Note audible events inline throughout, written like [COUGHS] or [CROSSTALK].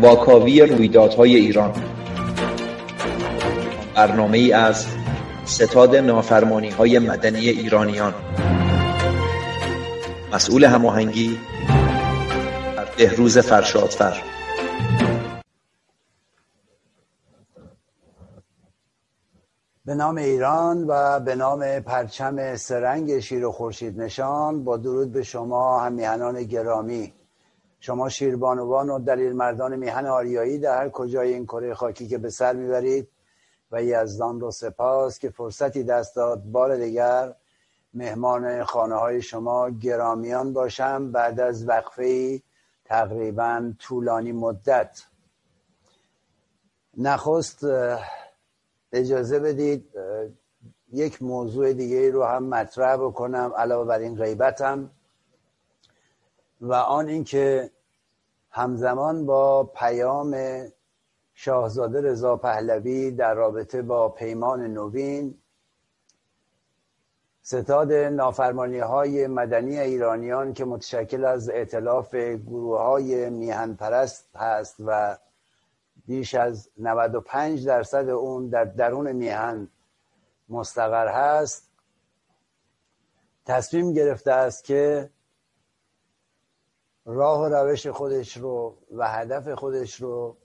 واکاوی رویدادهای ایران. برنامه ای از ستاد نافرمانی های مدنی ایرانیان. مسئول هماهنگی بهروز فرشادفر. به نام ایران و به نام پرچم سرنگ شیر و خورشید نشان با درود به شما هم میهنان گرامی. شما شیربانوان و دلیل مردان میهن آریایی در هر کجای این کره خاکی که به سر می‌برید و یزدان رو سپاس که فرصتی دست داد بار دیگر مهمان خانه های شما گرامیان باشم بعد از وقفه تقریبا طولانی مدت. نخست اجازه بدید یک موضوع دیگه رو هم مطرح بکنم علاوه بر این غیبتم و آن اینکه همزمان با پیام شاهزاده رضا پهلوی در رابطه با پیمان نوین ستاد نافرمانی های مدنی ایرانیان که متشکل از اعتلاف گروه های میهن پرست هست و بیش از 95 درصد اون در درون میهن مستقر هست. تصمیم گرفته است که راه و روش خودش رو و هدف خودش رو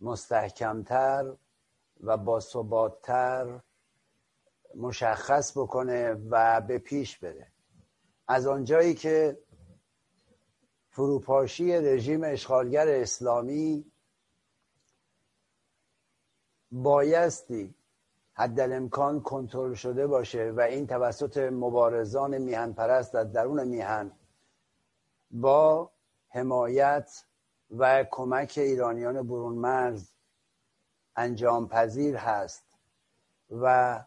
مستحکمتر و باثباتتر مشخص بکنه و به پیش بره. از آنجایی که فروپاشی رژیم اشغالگر اسلامی بایستی حد امکان کنترل شده باشه و این توسط مبارزان میهن پرست از درون میهن با حمایت و کمک ایرانیان برون مرز انجام پذیر هست و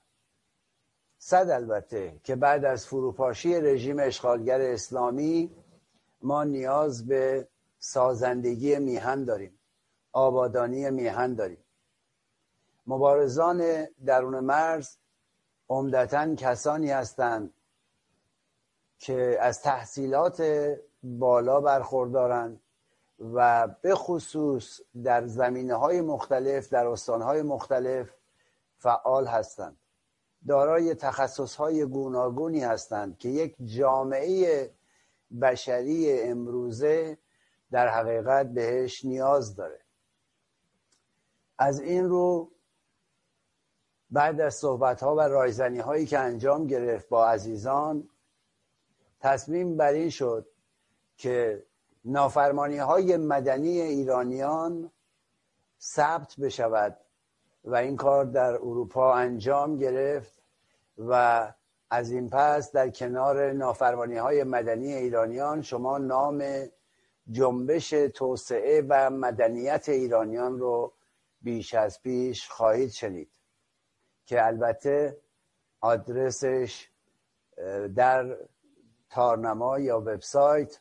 صد البته که بعد از فروپاشی رژیم اشغالگر اسلامی ما نیاز به سازندگی میهن داریم آبادانی میهن داریم. مبارزان درون مرز عمدتا کسانی هستند که از تحصیلات بالا برخوردارند و به خصوص در زمینه های مختلف در استان های مختلف فعال هستند. دارای تخصص های گوناگونی هستند که یک جامعه بشری امروزه در حقیقت بهش نیاز داره. از این رو بعد از صحبت ها و رایزنی هایی که انجام گرفت با عزیزان تصمیم بر این شد که نافرمانی های مدنی ایرانیان ثبت بشود و این کار در اروپا انجام گرفت و از این پس در کنار نافرمانی های مدنی ایرانیان شما نام جنبش توسعه و مدنیت ایرانیان رو بیش از پیش خواهید شنید که البته آدرسش در تارنما یا وبسایت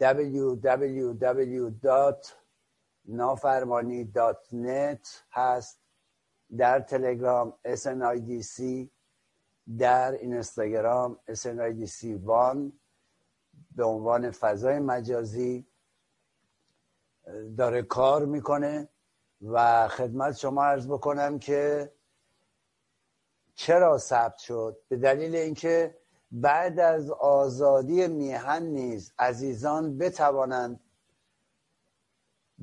www.nafarmani.net هست. در تلگرام SNIDC در اینستاگرام SNIDC1 به عنوان فضای مجازی داره کار می‌کنه و خدمت شما عرض بکنم که چرا ثبت شد؟ به دلیل اینکه بعد از آزادی میهن نیز عزیزان بتوانند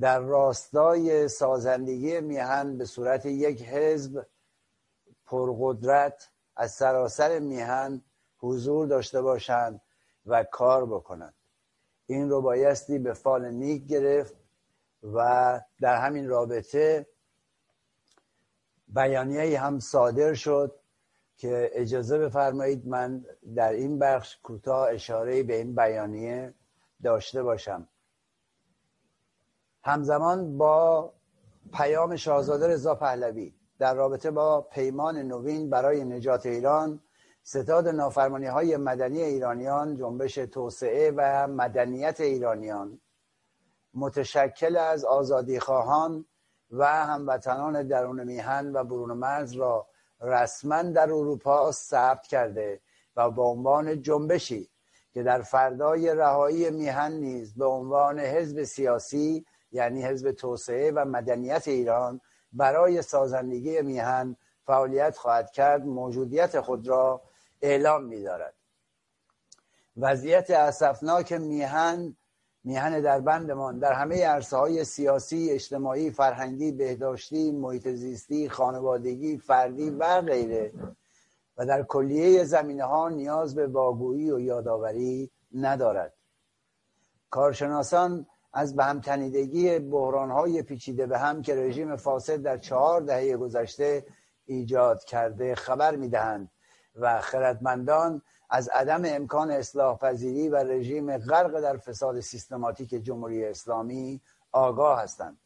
در راستای سازندگی میهن به صورت یک حزب پرقدرت از سراسر میهن حضور داشته باشند و کار بکنند. این رو بایستی به فال نیک گرفت و در همین رابطه بیانیه هم صادر شد که اجازه بفرمایید من در این بخش کوتاه اشاره به این بیانیه داشته باشم. همزمان با پیام شاهزاده رضا پهلوی در رابطه با پیمان نوین برای نجات ایران ستاد نافرمانی های مدنی ایرانیان جنبش توسعه و مدنیت ایرانیان. متشکل از آزادی خواهان و هموطنان درون میهن و برون مرز را رسما در اروپا ثبت کرده و به عنوان جنبشی که در فردای رهایی میهن نیز به عنوان حزب سیاسی یعنی حزب توسعه و مدنیت ایران برای سازندگی میهن فعالیت خواهد کرد موجودیت خود را اعلام می‌دارد. وضعیت اسفناک میهن میهن در بندمان در همه عرصه های سیاسی، اجتماعی، فرهنگی، بهداشتی، محیط زیستی، خانوادگی، فردی و غیره. و در کلیه زمینه ها نیاز به واگویی و یادآوری ندارد. کارشناسان از به هم تنیدگی بحران های پیچیده به هم که رژیم فاسد در چهار دهه گذشته ایجاد کرده خبر می‌دهند و خردمندان از عدم امکان اصلاح پذیری و رژیم غرق در فساد سیستماتیک جمهوری اسلامی آگاه هستند.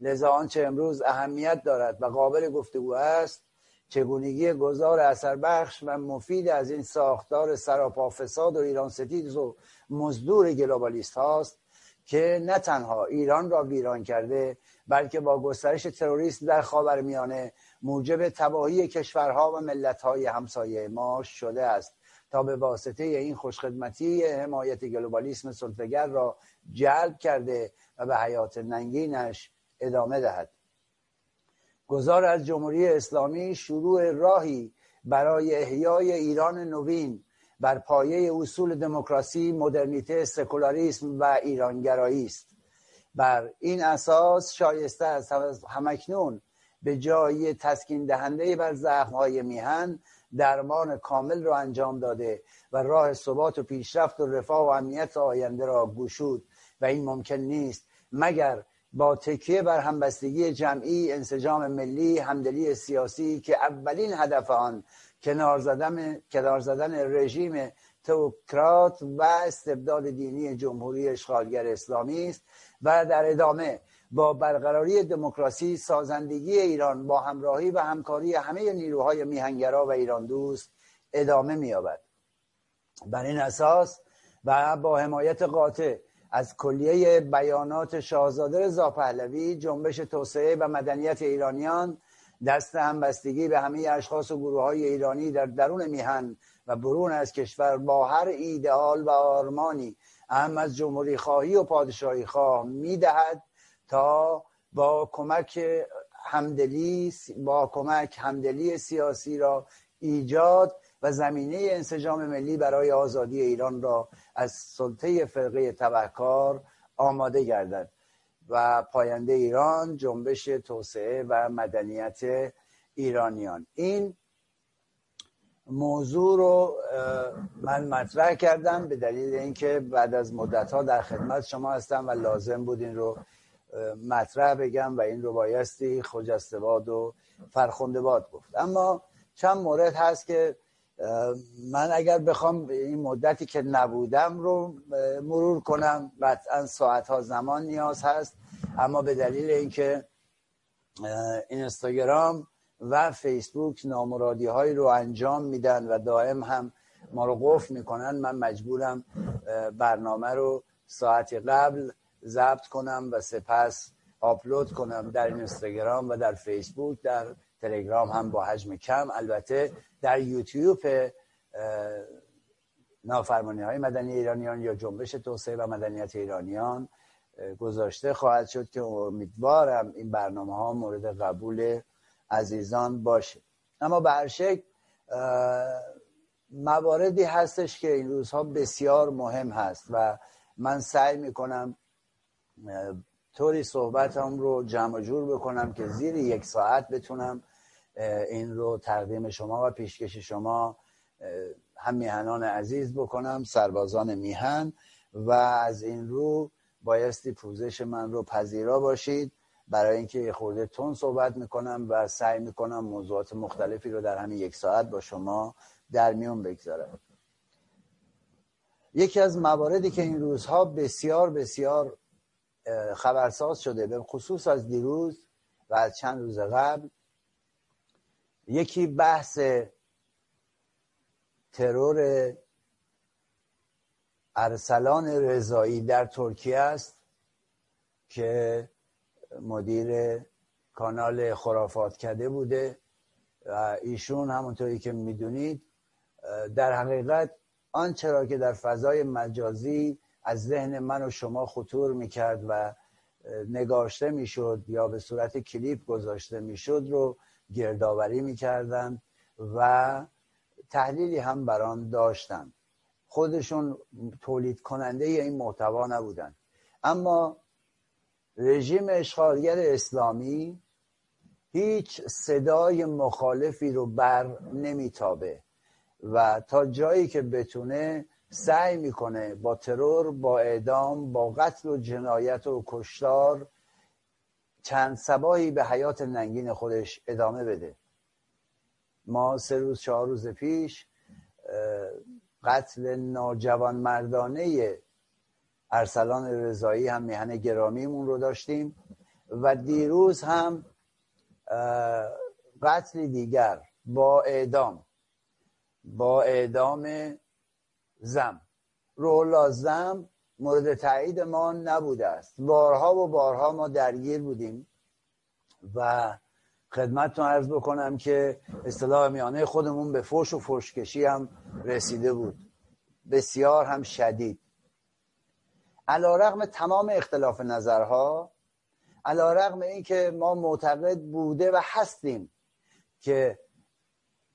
لذا آنچه امروز اهمیت دارد و قابل گفتگو است چگونگی گذار اثر بخش و مفید از این ساختار سراپا فساد و ایران ستیز و مزدور گلوبالیست هاست که نه تنها ایران را ویران کرده بلکه با گسترش تروریسم در خاورمیانه موجب تباهی کشورها و ملتهای همسایه ما شده است. تا به واسطه این خوشخدمتی حمایت گلوبالیسم سلطگر را جلب کرده و به حیات ننگینش ادامه دهد. گذار از جمهوری اسلامی شروع راهی برای احیای ایران نوین بر پایه اصول دموکراسی، مدرنیته، سکولاریسم و ایرانگرایی است. بر این اساس شایسته است همکنون به جای تسکین دهنده بر زخمهای میهن درمان کامل را انجام داده و راه ثبات و پیشرفت و رفاه و امنیت آینده را گشود و این ممکن نیست. مگر با تکیه بر همبستگی جمعی انسجام ملی همدلی سیاسی که اولین هدف آن کنار زدن, کنار زدن رژیم توکرات و استبداد دینی جمهوری اشغالگر اسلامی است و در ادامه با برقراری دموکراسی سازندگی ایران با همراهی و همکاری همه نیروهای میهنگرا و ایران دوست ادامه مییابد. بر این اساس و با حمایت قاطع از کلیه بیانات شاهزاده رضا پهلوی جنبش توسعه و مدنیت ایرانیان دست همبستگی به همه اشخاص و گروه های ایرانی در درون میهن و برون از کشور با هر ایدئال و آرمانی اهم از جمهوری خواهی و پادشاهی خواه می‌دهد تا با کمک همدلی با کمک همدلی سیاسی را ایجاد و زمینه انسجام ملی برای آزادی ایران را از سلطه فرقه تبهکار آماده گردد و پاینده ایران جنبش توسعه و مدنیت ایرانیان. این موضوع رو من مطرح کردم به دلیل اینکه بعد از مدت ها در خدمت شما هستم و لازم بود این رو مطرح بگم و این رو بایستی خجستباد و فرخنده باد گفت. اما چند مورد هست که من اگر بخوام این مدتی که نبودم رو مرور کنم. قطعا ساعت ها زمان نیاز هست. اما به دلیل اینکه اینستاگرام و فیسبوک نامرادی هایی رو انجام میدن و دائم هم ما رو قفل می‌کنن من مجبورم برنامه رو ساعتی قبل ضبط کنم و سپس آپلود کنم در اینستاگرام و در فیسبوک در تلگرام هم با حجم کم. البته در یوتیوب نافرمانی های مدنی ایرانیان یا جنبش توسعه و مدنیت ایرانیان گذاشته خواهد شد که امیدوارم این برنامه ها مورد قبول عزیزان باشه. اما به هر شکل مواردی هستش که این روزها بسیار مهم هست و من سعی می‌کنم طوری صحبتم رو جمع جور بکنم که زیر یک ساعت بتونم این رو تقدیم شما و پیشکش شما هم میهنان عزیز بکنم سربازان میهن و از این رو بایستی پوزش من رو پذیرا باشید. برای اینکه خورده تون صحبت می‌کنم و سعی می‌کنم موضوعات مختلفی رو در همین یک ساعت با شما در میون بگذارم. یکی از مواردی که این روزها بسیار بسیار خبرساز شده به خصوص از دیروز و از چند روز قبل. یکی بحث ترور ارسلان رضایی در ترکیه است که مدیر کانال خرافات کده بوده و ایشون همونطوری که می‌دونید در حقیقت آنچه را که در فضای مجازی از ذهن من و شما خطور می‌کرد و نگاشته می‌شد یا به صورت کلیپ گذاشته می‌شد رو گردآوری می‌کردن و تحلیلی هم بران داشتن خودشون تولید کننده این محتوا نبودن. اما رژیم اشغالگر اسلامی هیچ صدای مخالفی رو بر نمیتابه و تا جایی که بتونه سعی می‌کنه با ترور با اعدام با قتل و جنایت و کشتار چند سباهی به حیات ننگین خودش ادامه بده. ما سه روز چهار روز پیش قتل ناجوان مردانه ارسلان رضایی هم میهن گرامیمون رو داشتیم و دیروز هم قتل دیگر با اعدام با اعدام زم. روح زم مورد تایید ما نبوده است. بارها و بارها ما درگیر بودیم و خدمتتون عرض بکنم که اصطلاح میانه خودمون به فوش و فوشکشی هم رسیده بود. بسیار هم شدید. علا رقم تمام اختلاف نظرها علا رقم این که ما معتقد بوده و هستیم که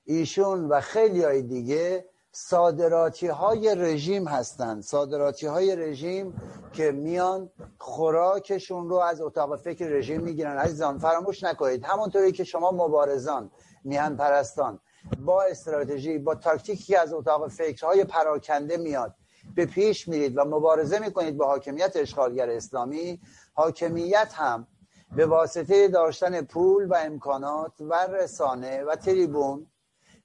ایشون و خیلی های دیگه صادراتی های رژیم هستند. صادراتی های رژیم که میان خوراکشون رو از اتاق فکر رژیم می‌گیرن. عزیزان فراموش نکنید. همونطوری که شما مبارزان میهن پرستان با استراتژی با تاکتیکی از اتاق فکرهای پراکنده میاد به پیش میرید و مبارزه می‌کنید با حاکمیت اشغالگر اسلامی. حاکمیت هم به واسطه داشتن پول و امکانات و رسانه و تریبون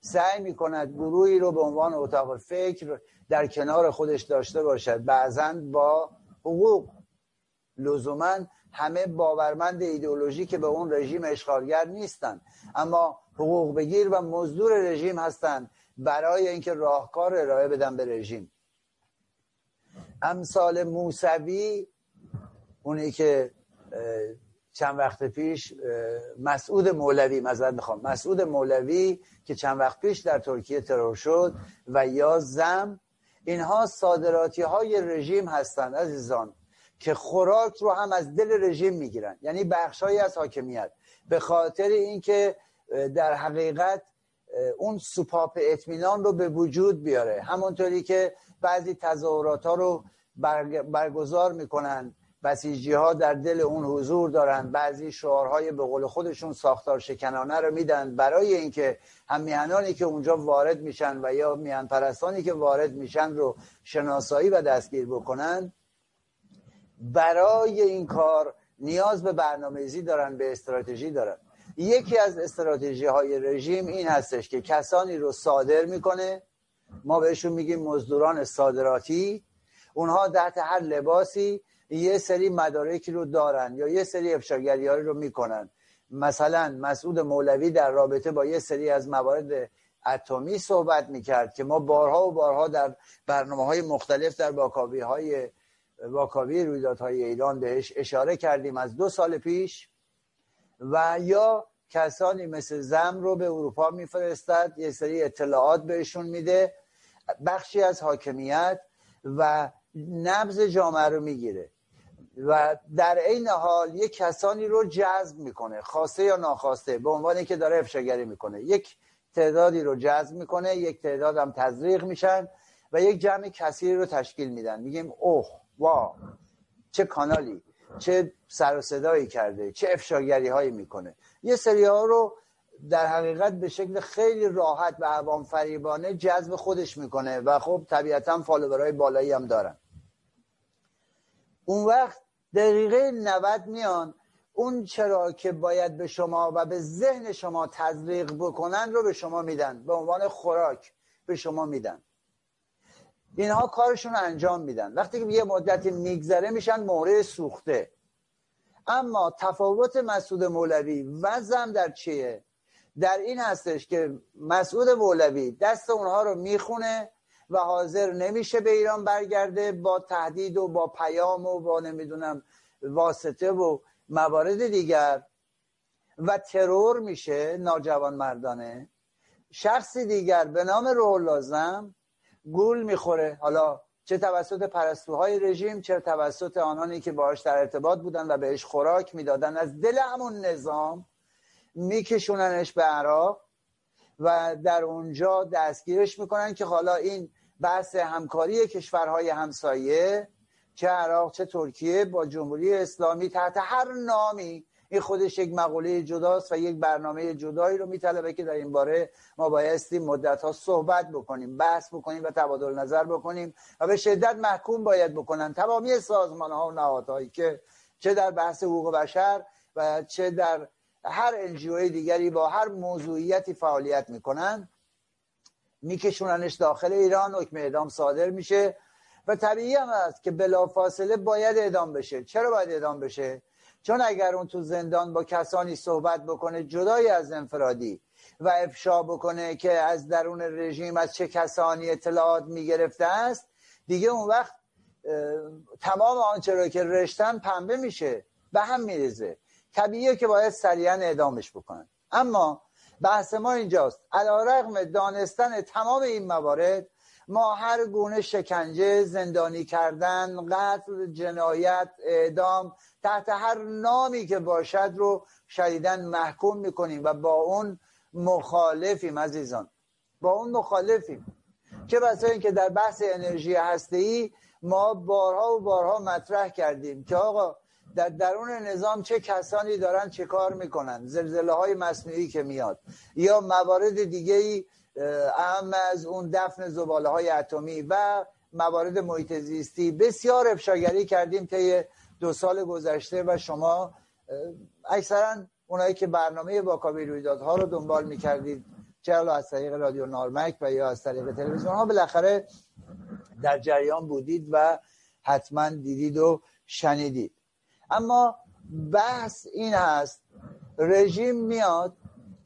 سعی می کند گروهی رو به عنوان اتاق فکر در کنار خودش داشته باشد. بعضا با حقوق. لزوما همه باورمند ایدئولوژی که به اون رژیم اشغالگر نیستند. اما حقوق بگیر و مزدور رژیم هستند برای اینکه راهکار ارائه بدن به رژیم. امثال موسوی اونی که چند وقت پیش مسعود مولوی مذارت می‌خوام. مسعود مولوی که چند وقت پیش در ترکیه ترور شد و یا زم اینها صادراتی های رژیم هستند عزیزان که خوراک رو هم از دل رژیم می‌گیرن. یعنی بخشهایی از حاکمیت. به خاطر اینکه در حقیقت اون سوپاپ اطمینان رو به وجود بیاره. همونطوری که بعضی تظاهرات ها رو برگزار می‌کنن. بسیجی ها در دل اون حضور دارند. بعضی شعارهای به قول خودشون ساختار شکنانه رو میدن. برای اینکه هم میهنانی که اونجا وارد میشن و یا میهن پرستانی که وارد میشن رو شناسایی و دستگیر بکنن برای این کار نیاز به برنامه‌ریزی دارن به استراتژی دارن. یکی از استراتژی های رژیم این هستش که کسانی رو صادر می‌کنه. ما بهشون میگیم مزدوران صادراتی. اونها تحت هر لباسی یه سری مدارکی رو دارن یا یه سری افشاگری رو می‌کنن. مثلا مسعود مولوی در رابطه با یه سری از موارد اتمی صحبت می‌کرد که ما بارها و بارها در برنامه های مختلف در واکاوی های واکاوی رویدادهای ایران بهش اشاره کردیم از دو سال پیش و یا کسانی مثل زم رو به اروپا میفرستد یه سری اطلاعات بهشون میده بخشی از حاکمیت و نبز جامعه رو می‌گیره. و در این حال یک کسانی رو جذب می‌کنه خواسته یا ناخواسته به عنوان که داره افشاگری می‌کنه. یک تعدادی رو جذب می‌کنه یک تعداد هم تزریق میشن و یک جمع کثیری رو تشکیل میدن. میگیم اوه وا چه کانالی چه سر و صدایی کرده چه افشاگری هایی می‌کنه. یه سری ها رو در حقیقت به شکل خیلی راحت و عوام فریبانه جذب خودش می‌کنه و خب طبیعتا فالوورهای بالایی هم دارن. اون وقت دقیقه 90 میان. اون چرا که باید به شما و به ذهن شما تزریق بکنن رو به شما میدن. به عنوان خوراک به شما میدن. اینها کارشون رو انجام میدن. وقتی که یه مدتی میگذره میشن مهره سوخته. اما تفاوت مسعود مولوی وزم در چیه؟ در این هستش که مسعود مولوی دست اونها رو می‌خونه و حاضر نمیشه به ایران برگرده با تهدید و با پیام و با نمی‌دونم واسطه و موارد دیگر. و ترور میشه ناجوان مردانه. شخصی دیگر به نام روح لازم گول می‌خوره. حالا چه توسط پرستوهای رژیم چه توسط آنانی که باهاش در ارتباط بودن و بهش خوراک می‌دادن. از دل همون نظام میکشوننش به عراق و در اونجا دستگیرش می‌کنن که حالا این بحث همکاری کشورهای همسایه چه عراق چه ترکیه با جمهوری اسلامی تحت هر نامی. این خودش یک مقوله جداست و یک برنامه جدایی رو میطلبه که در این باره ما بایستی مدت ها صحبت بکنیم بحث بکنیم و تبادل نظر بکنیم و به شدت محکوم باید بکنن تمامی سازمان ها و نهادهایی که چه در بحث حقوق بشر و چه در هر انجیوی دیگری با هر موضوعیتی فعالیت می‌کنن. میکشوننش داخل ایران حکم اعدام صادر میشه. و طبیعی هم است که بلافاصله باید اعدام بشه. چرا باید اعدام بشه؟ چون اگر اون تو زندان با کسانی صحبت بکنه جدای از انفرادی و افشا بکنه که از درون رژیم از چه کسانی اطلاعات می‌گرفته است دیگه اون وقت تمام آنچه را که رشتن پنبه میشه به هم میریزه. طبیعیه که باید سریعا اعدامش بکنن. اما بحث ما اینجاست. علا رقم دانستن تمام این موارد ما هر گونه شکنجه زندانی کردن قتل جنایت اعدام تحت هر نامی که باشد رو شدیدن محکوم می‌کنیم و با اون مخالفیم عزیزان. با اون مخالفیم. چه بسا که در بحث انرژی هسته ما بارها و بارها مطرح کردیم که آقا در درون نظام چه کسانی دارن چه کار می‌کنن زلزله های مصنوعی که میاد یا موارد دیگه ای اهم از اون دفن زباله های اتمی و موارد محیط زیستی. بسیار افشاگری کردیم طی دو سال گذشته و شما اکثرا اونایی که برنامه واکاوی رویدادها رو دنبال می‌کردید چه از طریق رادیو نارمک و یا از طریق تلویزیون ها بالاخره در جریان بودید و حتما دیدید و شنیدید. اما بحث این هست. رژیم میاد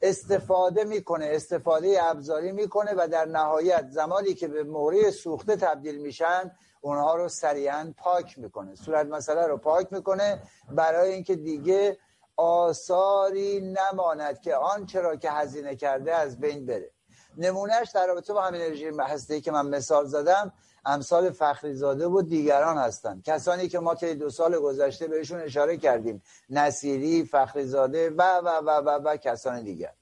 استفاده می‌کنه استفاده ابزاری می‌کنه و در نهایت زمانی که به موری سوخته تبدیل میشن اونها رو سریعا پاک می‌کنه. صورت مسئله رو پاک می‌کنه برای اینکه دیگه آثاری نماند که آنچه را که هزینه کرده از بین بره. نمونهش در رابطه با همین رژیم هسته که من مثال زدم. امثال فخری زاده و دیگران هستند. کسانی که ما طی دو سال گذشته بهشون اشاره کردیم. نصیری فخری زاده و و و و, و کسان دیگر.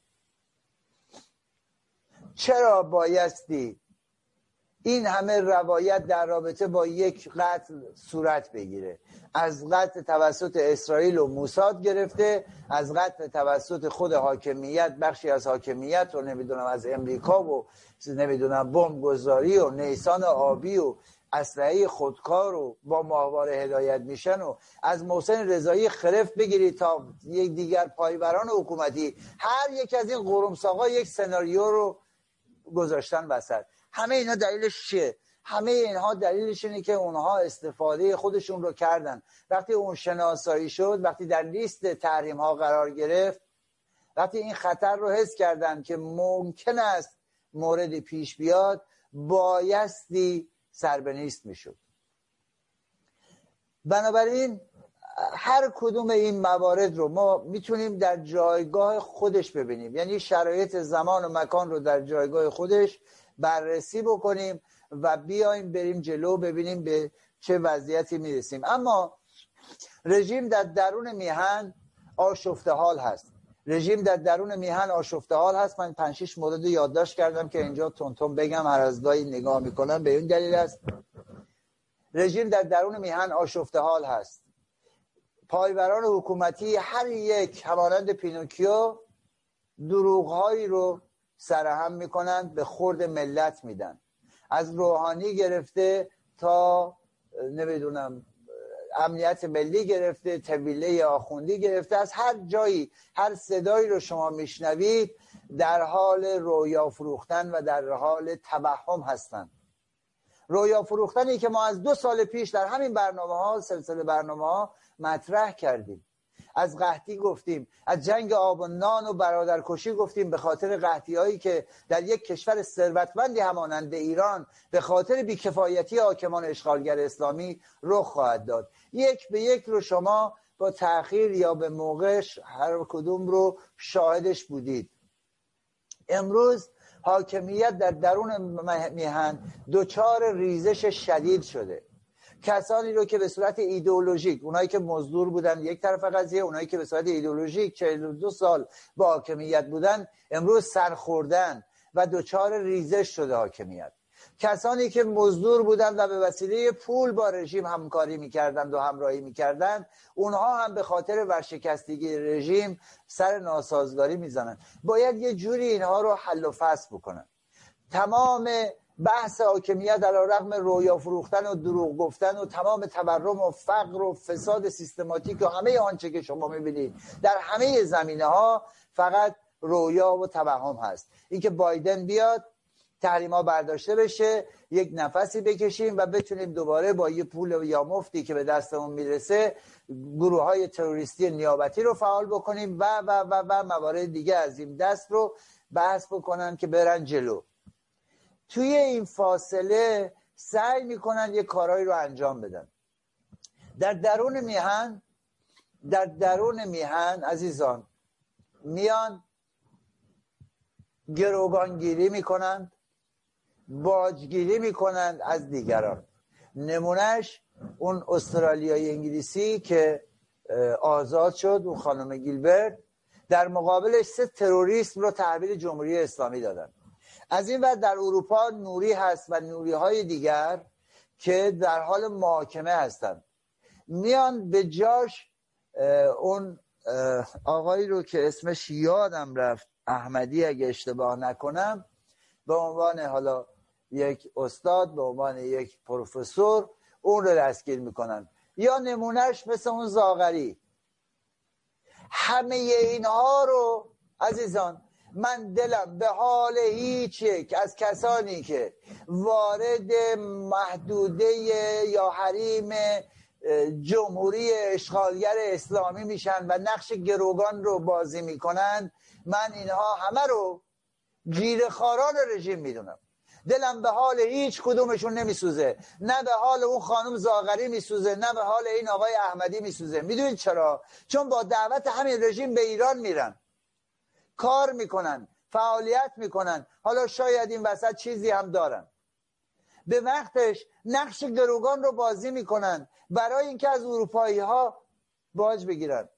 چرا بایستی این همه روایت در رابطه با یک قتل صورت بگیره. از قتل توسط اسرائیل و موساد گرفته از قتل توسط خود حاکمیت بخشی از حاکمیت و نمی‌دونم از امریکا و نمی‌دونم بمبگذاری و نیسان آبی و اسلحه خودکار و با ماهواره هدایت میشن و از محسن رضایی خرف بگیرید تا یک دیگر پایبران حکومتی. هر یک از این قرمساقا یک سناریو رو گذاشتن وسط. همه اینا دلیلش چیه؟ همه اینها دلیلش اینه که اونها استفاده خودشون رو کردن. وقتی اون شناسایی شد وقتی در لیست تحریم ها قرار گرفت وقتی این خطر رو حس کردن که ممکن است موردی پیش بیاد بایستی سربنیست می‌شد. بنابراین هر کدوم این موارد رو ما می‌تونیم در جایگاه خودش ببینیم. یعنی شرایط زمان و مکان رو در جایگاه خودش بررسی بکنیم و بیایم بریم جلو ببینیم به چه وضعیتی می‌رسیم. اما رژیم در درون میهن آشفته حال هست. رژیم در درون میهن آشفته حال هست. من پنج مورد یادداشت کردم که اینجا تونتون بگم هر از گاهی نگاه می‌کنم به این دلیل است. رژیم در درون میهن آشفته حال هست. پایبران حکومتی هر یک همانند پینوکیو دروغهایی رو سرهم می‌کنند به خورد ملت میدن. از روحانی گرفته تا نمی‌دونم امنیت ملی گرفته طویله آخوندی گرفته. از هر جایی هر صدایی رو شما میشنوید در حال رویا فروختن و در حال توهم هستند رویا فروختنی که ما از دو سال پیش در همین برنامه ها سلسله برنامه ها مطرح کردیم. از قحطی گفتیم از جنگ آب و نان و برادرکشی گفتیم به خاطر قحطی هایی که در یک کشور ثروتمندی همانند ایران به خاطر بیکفایتی حاکمان اشغالگر اسلامی رخ خواهد داد. یک به یک رو شما با تاخیر یا به موقعش هر کدوم رو شاهدش بودید. امروز حاکمیت در درون میهن دچار ریزش شدید شده. کسانی رو که به صورت ایدئولوژیک اونایی که مزدور بودن یک طرف قضیه اونایی که به صورت ایدئولوژیک 42 سال با حاکمیت بودن امروز سرخوردن و دچار ریزش شده حاکمیت. کسانی که مزدور بودند و به وسیله پول با رژیم همکاری می‌کردند و همراهی می‌کردند اونها هم به خاطر ورشکستگی رژیم سر ناسازگاری می‌زنند. باید یه جوری اینها رو حل و فصل بکنن. تمام بحث حاکمیت در رقم رویا فروختن و دروغ گفتن و تمام تورم و فقر و فساد سیستماتیک و همه آنچه که شما می‌بینید در همه زمینه ها فقط رویا و توهم هست. اینکه بایدن بیاد تحریما برداشته بشه یک نفسی بکشیم و بتونیم دوباره با یه پول یا مفتی که به دستمون می‌رسه گروه های تروریستی نیابتی رو فعال بکنیم و و و و موارد دیگه از این دست رو بحث بکنن که برن جلو. توی این فاصله سعی می‌کنن یه کارهایی رو انجام بدن. در درون میهن در درون میهن عزیزان میان گروگانگیری می‌کنند باجگیری می‌کنند از دیگران. نمونهش اون استرالیای انگلیسی که آزاد شد اون خانم گیلبرت در مقابلش سه تروریسم رو تحویل جمهوری اسلامی دادن. از این وقت در اروپا نوری هست و نوری های دیگر که در حال محاکمه هستند. میان به جاش اون آقایی رو که اسمش یادم رفت احمدی اگه اشتباه نکنم به عنوان حالا یک استاد به عنوان یک پروفسور اون رو دستگیر می‌کنن. یا نمونهش مثل اون زاغری. همه اینها رو عزیزان من دلم به حال هیچ یک از کسانی که وارد محدوده یا حریم جمهوری اشغالگر اسلامی میشن و نقش گروگان رو بازی می‌کنن من اینها همه رو خاران رژیم می‌دونم. دلم به حال هیچ کدومشون نمیسوزه. نه به حال اون خانم زاغری میسوزه نه به حال این آقای احمدی میسوزه. می‌دونید چرا؟ چون با دعوت همین رژیم به ایران میرن. کار می‌کنن فعالیت می‌کنن. حالا شاید این وسط چیزی هم دارن. به وقتش نقش گروگان رو بازی می‌کنن برای اینکه از اروپایی ها باج بگیرن.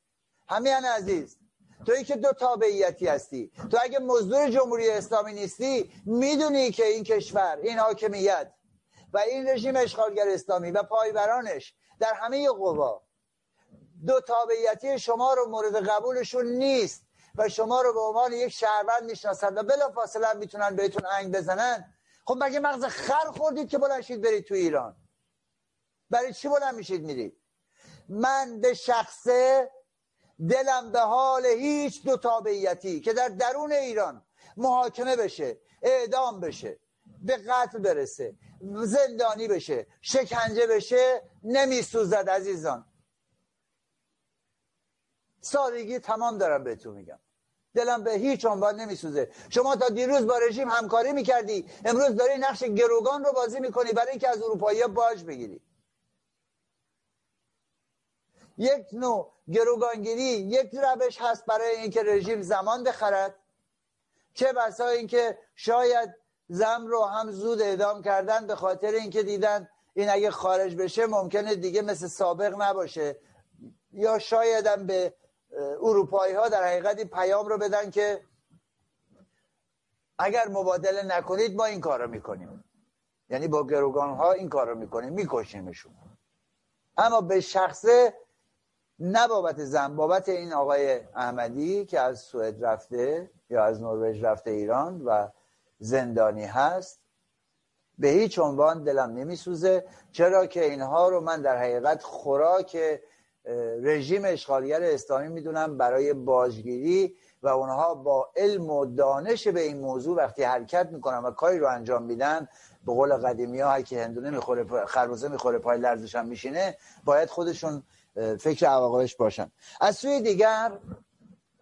همین عزیز توی که دو تابعیتی هستی تو اگه مزدور جمهوری اسلامی نیستی می‌دونی که این کشور این حاکمیت و این رژیم اشغالگر اسلامی و پایبرانش در همه قوا دو تابعیتی شما رو مورد قبولشون نیست. و شما رو به عنوان یک شهروند می‌شناسند و بلا فاصله می‌تونن بهتون انگ بزنن. خب مگه مغز خر خوردید که بلنشید برید تو ایران؟ برای چی بلند میشید میرید؟ من به شخصه دلم به حال هیچ دو تابعیتی که در درون ایران محاکمه بشه اعدام بشه به قتل برسه زندانی بشه شکنجه بشه نمیسوزد عزیزان. سادگی تمام دارم بهتون میگم. دلم به هیچ عنوان نمیسوزه. شما تا دیروز با رژیم همکاری می‌کردی. امروز داری نقش گروگان رو بازی می‌کنی برای اینکه از اروپایی باج بگیری. یک نوع گروگانگیری یک روش هست برای اینکه رژیم زمان بخرد. چه بسا اینکه شاید زم رو هم زود اعدام کردن به خاطر اینکه دیدن این اگه خارج بشه ممکنه دیگه مثل سابق نباشه. یا شاید هم به اروپایی ها در حقیقت این پیام رو بدن که اگر مبادله نکنید ما این کار رو می‌کنیم. یعنی با گروگان ها این کار رو می‌کنیم میکشیمشون. اما به شخصه نه بابت زن بابت این آقای احمدی که از سوئد رفته یا از نروژ رفته ایران و زندانی هست به هیچ عنوان دلم نمیسوزه. چرا که اینها رو من در حقیقت خوراک رژیم اشغالگر اسلامی می‌دونم برای باجگیری و اونها با علم و دانش به این موضوع وقتی حرکت می‌کنن و کاری رو انجام میدن به قول قدیمی ها که هندونه می‌خوره خربوزه می‌خوره پای لرزش هم میشینه باید خودشون فکر عواقبش باشن. از سوی دیگر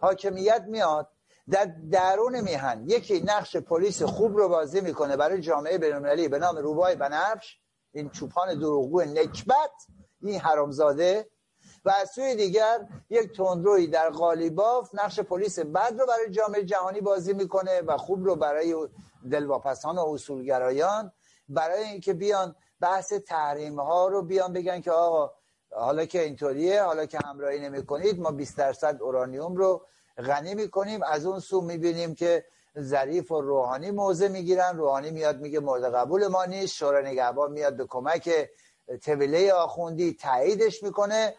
حاکمیت میاد در درون میهن. یکی نقش پلیس خوب رو بازی می‌کنه برای جامعه بینالمللی به نام روبای بنفش. این چوپان دروغگو نکبت این حرامزاده و از سوی دیگر یک تندروی در قالیباف نقش پلیس بد رو برای جامعه جهانی بازی می‌کنه و خوب رو برای دلواپسان و اصولگرایان. برای اینکه بیان بحث تحریم ها رو بیان بگن که آقا حالا که اینطوریه حالا که همراهی نمی کنید ما 20 درصد اورانیوم رو غنی می‌کنیم. از اون سو می‌بینیم که ظریف و روحانی موضع می‌گیرن. روحانی میاد میگه مورد قبول ما نیست. شورای نگهبان میاد به کمک طویله آخوندی تاییدش می‌کنه.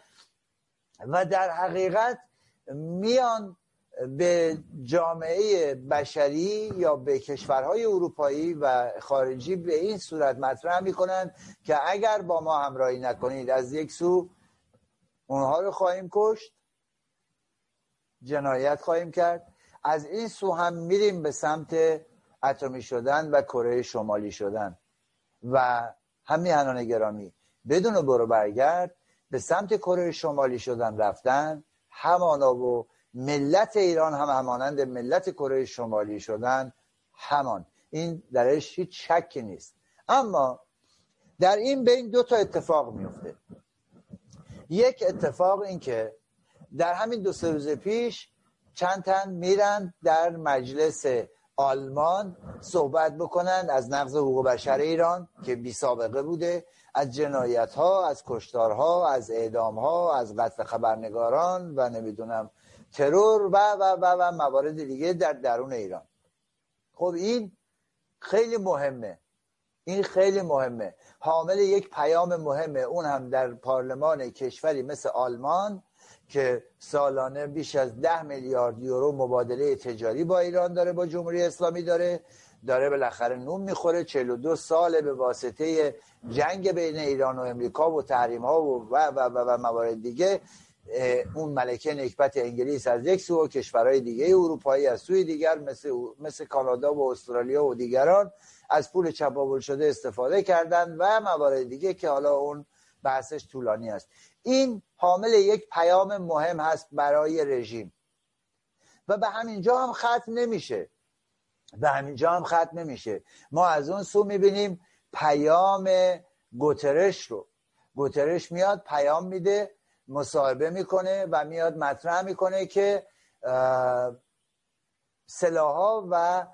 و در حقیقت میان به جامعه بشری یا به کشورهای اروپایی و خارجی به این صورت مطرح می‌کنند که اگر با ما همراهی نکنید از یک سو اونها رو خواهیم کشت جنایت خواهیم کرد. از این سو هم میریم به سمت اتمی شدن و کره شمالی شدن و همین گرامی بدون برو برگرد به سمت کره شمالی شدن رفتن همانا و ملت ایران هم همانند ملت کره شمالی شدن همان. این درش هیچ شکی نیست. اما در این بین دو تا اتفاق میفته. یک اتفاق این که در همین دو سه روز پیش چند تن میرن در مجلس آلمان صحبت بکنن از نقض حقوق بشر ایران که بی سابقه بوده. از جنایت ها از کشتار ها از اعدام ها از قتل خبرنگاران و نمی‌دونم ترور و و و و موارد دیگه در درون ایران. خب این خیلی مهمه. این خیلی مهمه. حامل یک پیام مهمه. اون هم در پارلمان کشوری مثل آلمان که سالانه بیش از ده میلیارد یورو مبادله تجاری با ایران داره با جمهوری اسلامی داره. داره بالاخره نون می‌خوره. 42 سال به واسطه جنگ بین ایران و امریکا و تحریم ها و و و, و, و موارد دیگه اون ملکه نکبت انگلیس از یک سو و کشورهای دیگه اروپایی از سوی دیگر مثل, مثل کانادا و استرالیا و دیگران از پول چپاول شده استفاده کردن و موارد دیگه که حالا اون بحثش طولانی است. این حامل یک پیام مهم هست برای رژیم. و به همینجا هم ختم نمیشه. به همینجا هم ختم نمیشه. ما از اون سو می‌بینیم پیام گوترش رو. گوترش میاد پیام میده مصاحبه می‌کنه و میاد مطرح می‌کنه که سلاح و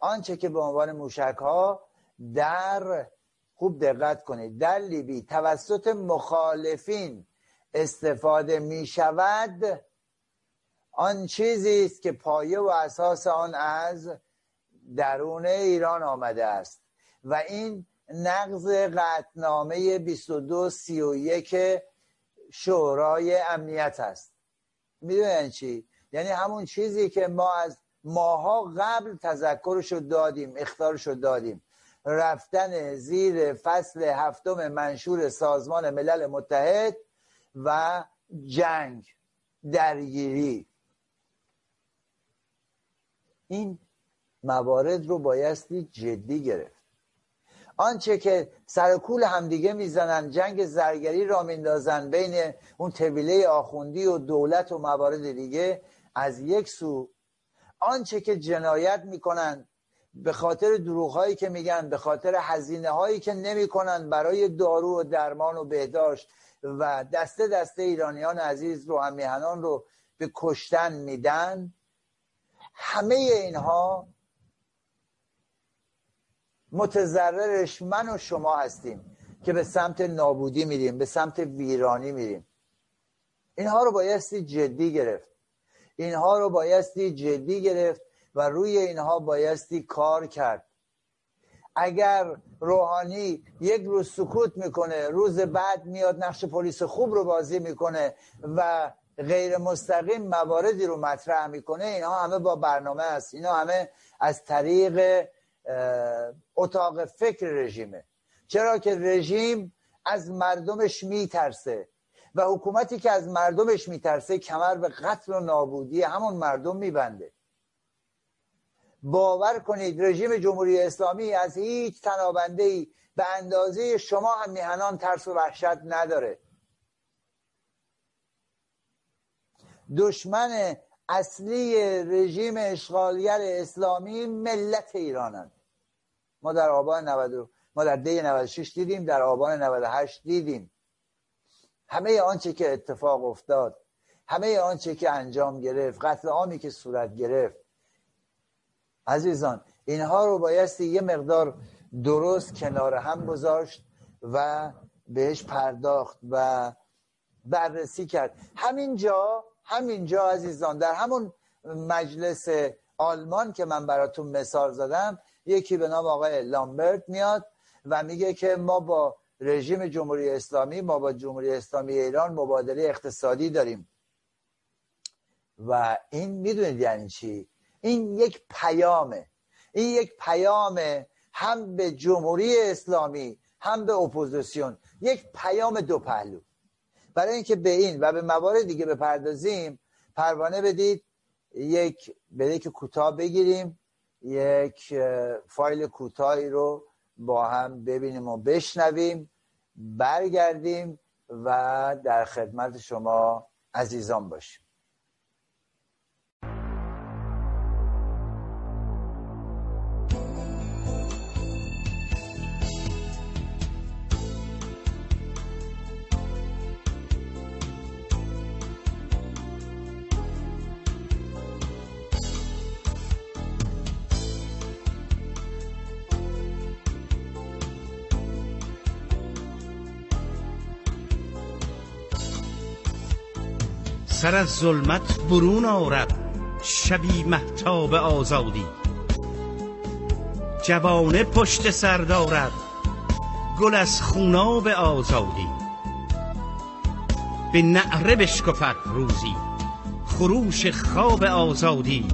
آنچه که به عنوان موشک ها در خوب دقت کنید در لیبی توسط مخالفین استفاده می شود آن چیزی است که پایه و اساس آن از درون ایران آمده است. و این نقض قطنامه 2231 شورای امنیت است. می‌دونین چی؟ یعنی همون چیزی که ما از ماها قبل تذکرش رو دادیم اختارش رو دادیم. رفتن زیر فصل هفتم منشور سازمان ملل متحد و جنگ درگیری. این موارد رو بایستی جدی گرفت. آنچه که سرکول همدیگه می‌زنن جنگ زرگری را میندازن بین اون طویله آخوندی و دولت و موارد دیگه از یک سو آنچه که جنایت می‌کنن به خاطر دروغ هایی که میگن به خاطر هزینه هایی که نمی‌کنن برای دارو و درمان و بهداشت و دسته دسته ایرانیان عزیز رو هم رو به کشتن میدن همه اینها متضررش من و شما هستیم که به سمت نابودی میریم به سمت ویرانی میریم. اینها رو بایستی جدی گرفت. اینها رو بایستی جدی گرفت و روی اینها بایستی کار کرد. اگر روحانی یک روز سکوت می‌کنه روز بعد میاد نقش پلیس خوب رو بازی می‌کنه و غیر مستقیم مواردی رو مطرح می‌کنه اینها همه با برنامه است اینا همه از طریق اتاق فکر رژیمه. چرا که رژیم از مردمش میترسه و حکومتی که از مردمش میترسه کمر به قتل و نابودی همون مردم میبنده. باور کنید رژیم جمهوری اسلامی از هیچ تنابنده ای به اندازه شما هم میهنان ترس و وحشت نداره. دشمن اصلی رژیم اشغالگر اسلامی ملت ایرانند ما در آبان 90 ما در دی 96 دیدیم در آبان 98 دیدیم. همه آنچه که اتفاق افتاد همه آنچه که انجام گرفت قتل عامی که صورت گرفت. عزیزان اینها رو بایستی یه مقدار درست کنار هم گذاشت و بهش پرداخت و بررسی کرد. همینجا همینجا عزیزان در همون مجلس آلمان که من براتون مثال زدم یکی به نام آقای لامبرت میاد و میگه که ما با رژیم جمهوری اسلامی ما با جمهوری اسلامی ایران مبادله اقتصادی داریم. و این می‌دونید یعنی چی؟ این یک پیامه. این یک پیام هم به جمهوری اسلامی هم به اپوزیسیون. یک پیام دو پهلو. برای اینکه به این و به موارد دیگه بپردازیم پروانه بدید یک بده که کوتاه بگیریم. یک فایل کوتاهی رو با هم ببینیم و بشنویم برگردیم و در خدمت شما عزیزان باشیم. سر از ظلمت برون آرد شبی محتاب آزادی. جوانه پشت سر دارد گل از خوناب آزادی. به نعره بشکفد روزی خروش خواب آزادی.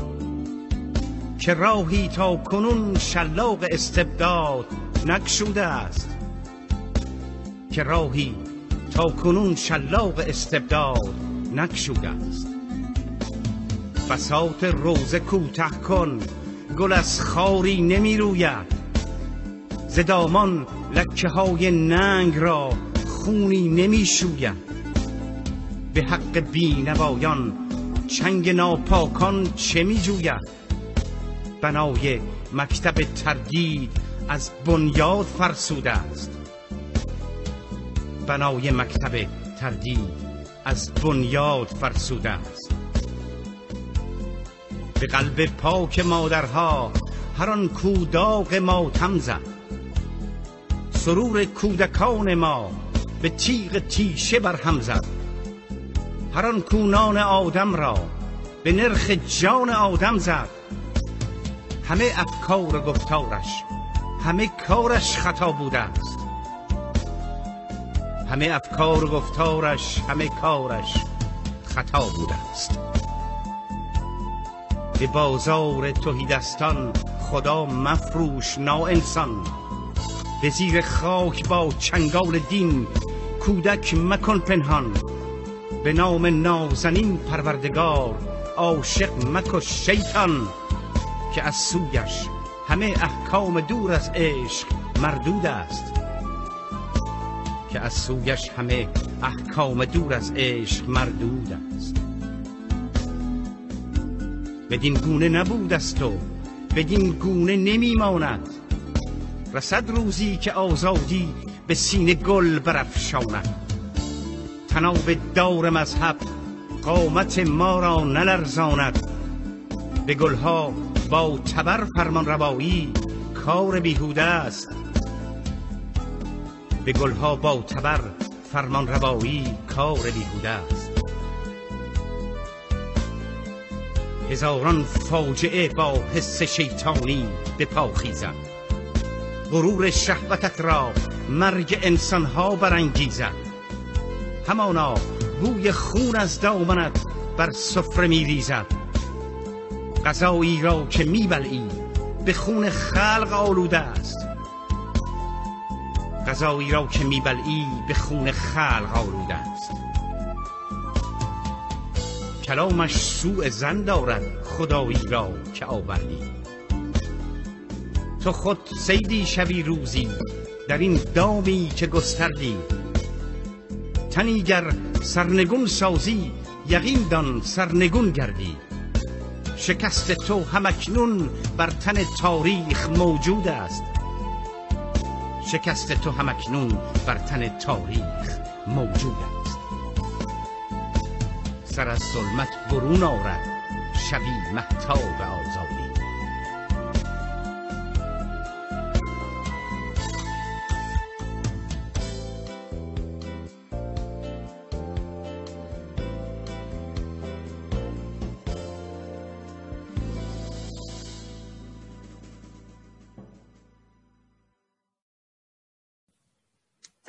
که راهی تا کنون شلاق استبداد نکشوده است. که راهی تا کنون شلاق استبداد نکشوده است بساط روزه کوته کن گل از خاری نمی روید ز دامان لکه های ننگ را خونی نمی شوید به حق بینوایان چنگ ناپاکان چه می جوید بنای مکتب تردید از بنیاد فرسوده است بنای مکتب تردید از بنیاد فرسوده است. به قلب پاک مادرها هر آن کوداغ ماتم زد. سرور کودکان ما به تیغ تیشه برهم زد. هر آن کونان آدم را به نرخ جان آدم زد. همه افکار گفتارش همه کارش خطا بوده است. همه افکار و گفتارش همه کارش خطا بوده است. به بازار توهیدستان خدا مفروش انسان به زیر خاک با چنگال دین کودک مکن پنهان. به نام نازنین پروردگار عاشق مکش شیطان که از سویش همه احکام دور از عشق مردود است. که از سویش همه احکام دور از عشق مردود است. بدین گونه نبود است و بدین گونه نمیماند. رسد روزی که آزادی به سینه گل برافشاند. تناب دار مذهب قامت ما را نلرزاند. به گلها با تبر فرمان روایی کار بیهوده است. به گلها با تبر فرمان روایی کار بیهوده است. هزاران فاجعه با حس شیطانی به پا خیزد. غرور شهوتت را مرگ انسانها برانگیزد. همانا بوی خون از دامنت بر سفره میریزد. غذایی را که میبلعی به خون خلق آلوده است. غذایی را که میبلعی به خون خلق آلوده است. کلامش سوء زن دارد خدایی را که آوردی. تو خود سیدی شوی روزی در این دامی که گستردی. تنیگر سرنگون سازی یقین دان سرنگون گردی. شکست تو همکنون بر تن تاریخ موجود است. شکست تو همکنون بر تن تاریخ موجود است. سر از ظلمت برون آرد شبی محتاب آزادی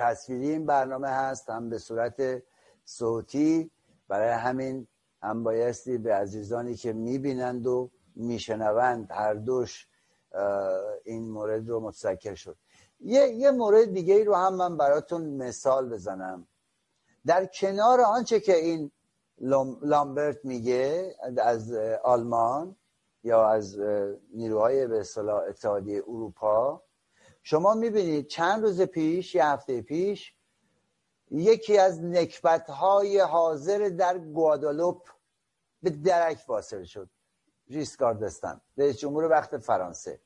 تصویری این برنامه هست هم به صورت صوتی. برای همین هم بایستی به عزیزانی که می‌بینند و میشنوند هر دوش این مورد رو متذکر شد. یه, یه مورد دیگه ای رو هم من براتون مثال بزنم. در کنار آنچه که این لامبرت میگه از آلمان یا از نیروهای به اصطلاح اتحادیه اروپا شما می‌بینید چند روز پیش یه هفته پیش یکی از نکبت های حاضر در گوادالوپ به درک واصل شد. ریسکاردستان رئیس جمهور وقت فرانسه.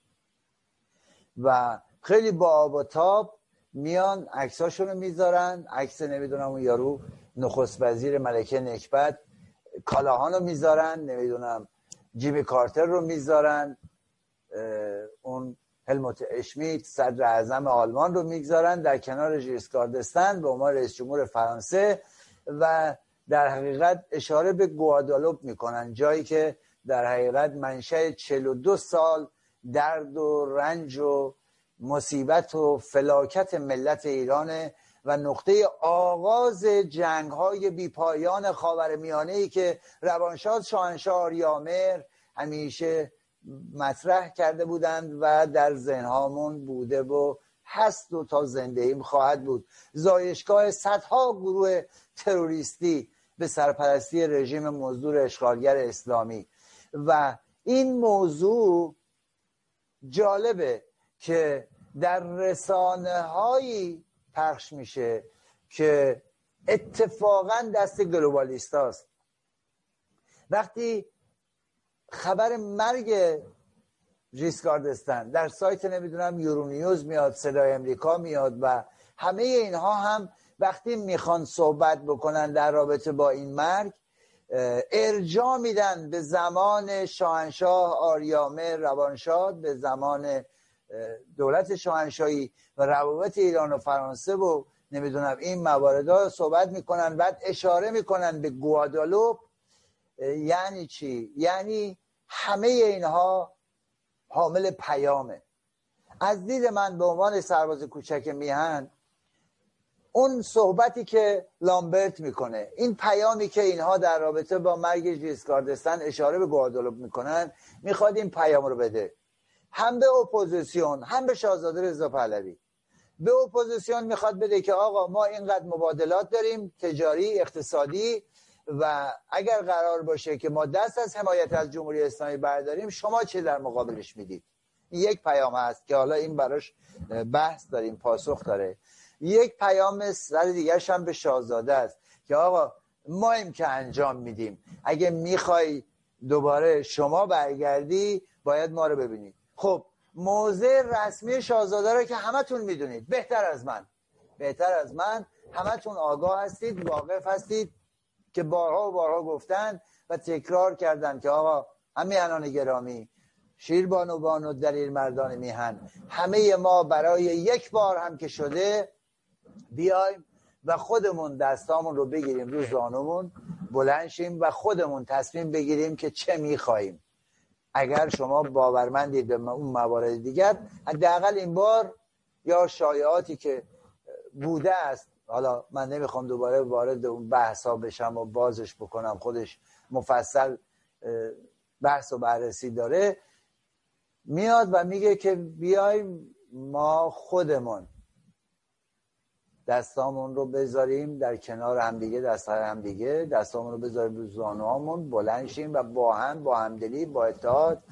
و خیلی با آب و تاب میان عکساشون رو می‌ذارن. عکس نمی‌دونم اون یارو نخست وزیر ملکه نکبت کالاهان رو می‌ذارن. نمی‌دونم جیمی کارتر رو می‌ذارن. اون هلموت اشمیت صدر اعظم آلمان رو می‌گذارن در کنار ژیسکاردستان به عنوان رئیس جمهور فرانسه و در حقیقت اشاره به گوادالوپ می‌کنن جایی که در حقیقت منشه 42 سال درد و رنج و مصیبت و فلاکت ملت ایرانه و نقطه آغاز جنگ های بیپایان خاور میانه ای که روانشاد شاهنشاه آریامر همیشه مطرح کرده بودند و در ذهنهامون بوده و هست و تا زنده ایم خواهد بود زایشگاه صدها گروه تروریستی به سرپرستی رژیم مزدور اشغالگر اسلامی و این موضوع جالبه که در رسانه هایی پخش میشه که اتفاقا دست گلوبالیست هست. وقتی خبر مرگ ریسکاردستن در سایت نمی‌دونم یورونیوز میاد صدای امریکا میاد و همه اینها هم وقتی می‌خوان صحبت بکنن در رابطه با این مرگ ارجا میدن به زمان شاهنشاه آریامه روانشاد به زمان دولت شاهنشاهی و روابط ایران و فرانسه و نمی‌دونم این موارد صحبت می‌کنن بعد اشاره می‌کنن به گوادالوپ یعنی چی؟ یعنی همه اینها حامل پیامه. از دید من به عنوان سرباز کوچک میهن اون صحبتی که لامبرت می‌کنه این پیامی که اینها در رابطه با مرگ ژیسکاردستن اشاره به گوادالوپ می‌کنن می‌خواد این پیام رو بده. هم به اپوزیسیون هم به شاهزاده رضا پهلوی. به اپوزیسیون می‌خواد بده که آقا ما اینقدر مبادلات داریم تجاری اقتصادی و اگر قرار باشه که ما دست از حمایت از جمهوری اسلامی برداریم شما چه در مقابلش می‌دید؟ یک پیام هست که حالا این براش بحث داریم پاسخ داره. یک پیام سر دیگرش هم به شاهزاده است که آقا ما ایم که انجام میدیم. اگه می‌خوای دوباره شما برگردی باید ما رو ببینید خب موضع رسمی شاهزاده رو که همتون می‌دونید. بهتر از من. بهتر از من. همتون آگاه هستید واقف هستید. که بارها و بارها گفتن و تکرار کردن که آقا همیهنان گرامی شیر بانو بانو دلیل مردان میهن همه ما برای یک بار هم که شده بیایم و خودمون دستامون رو بگیریم رو زانومون بلنشیم و خودمون تصمیم بگیریم که چه میخواییم اگر شما باورمندید به اون موارد دیگر حداقل این بار یا شایعاتی که بوده است حالا من نمی‌خوام دوباره وارد اون بحثا بشم و بازش بکنم. خودش مفصل بحث و بررسی داره. میاد و میگه که بیایم ما خودمون دستامون رو بذاریم در کنار همدیگه دست همدیگه. دستامون رو بذاریم رو زانوامون بلند و با هم با همدلی با اتحاد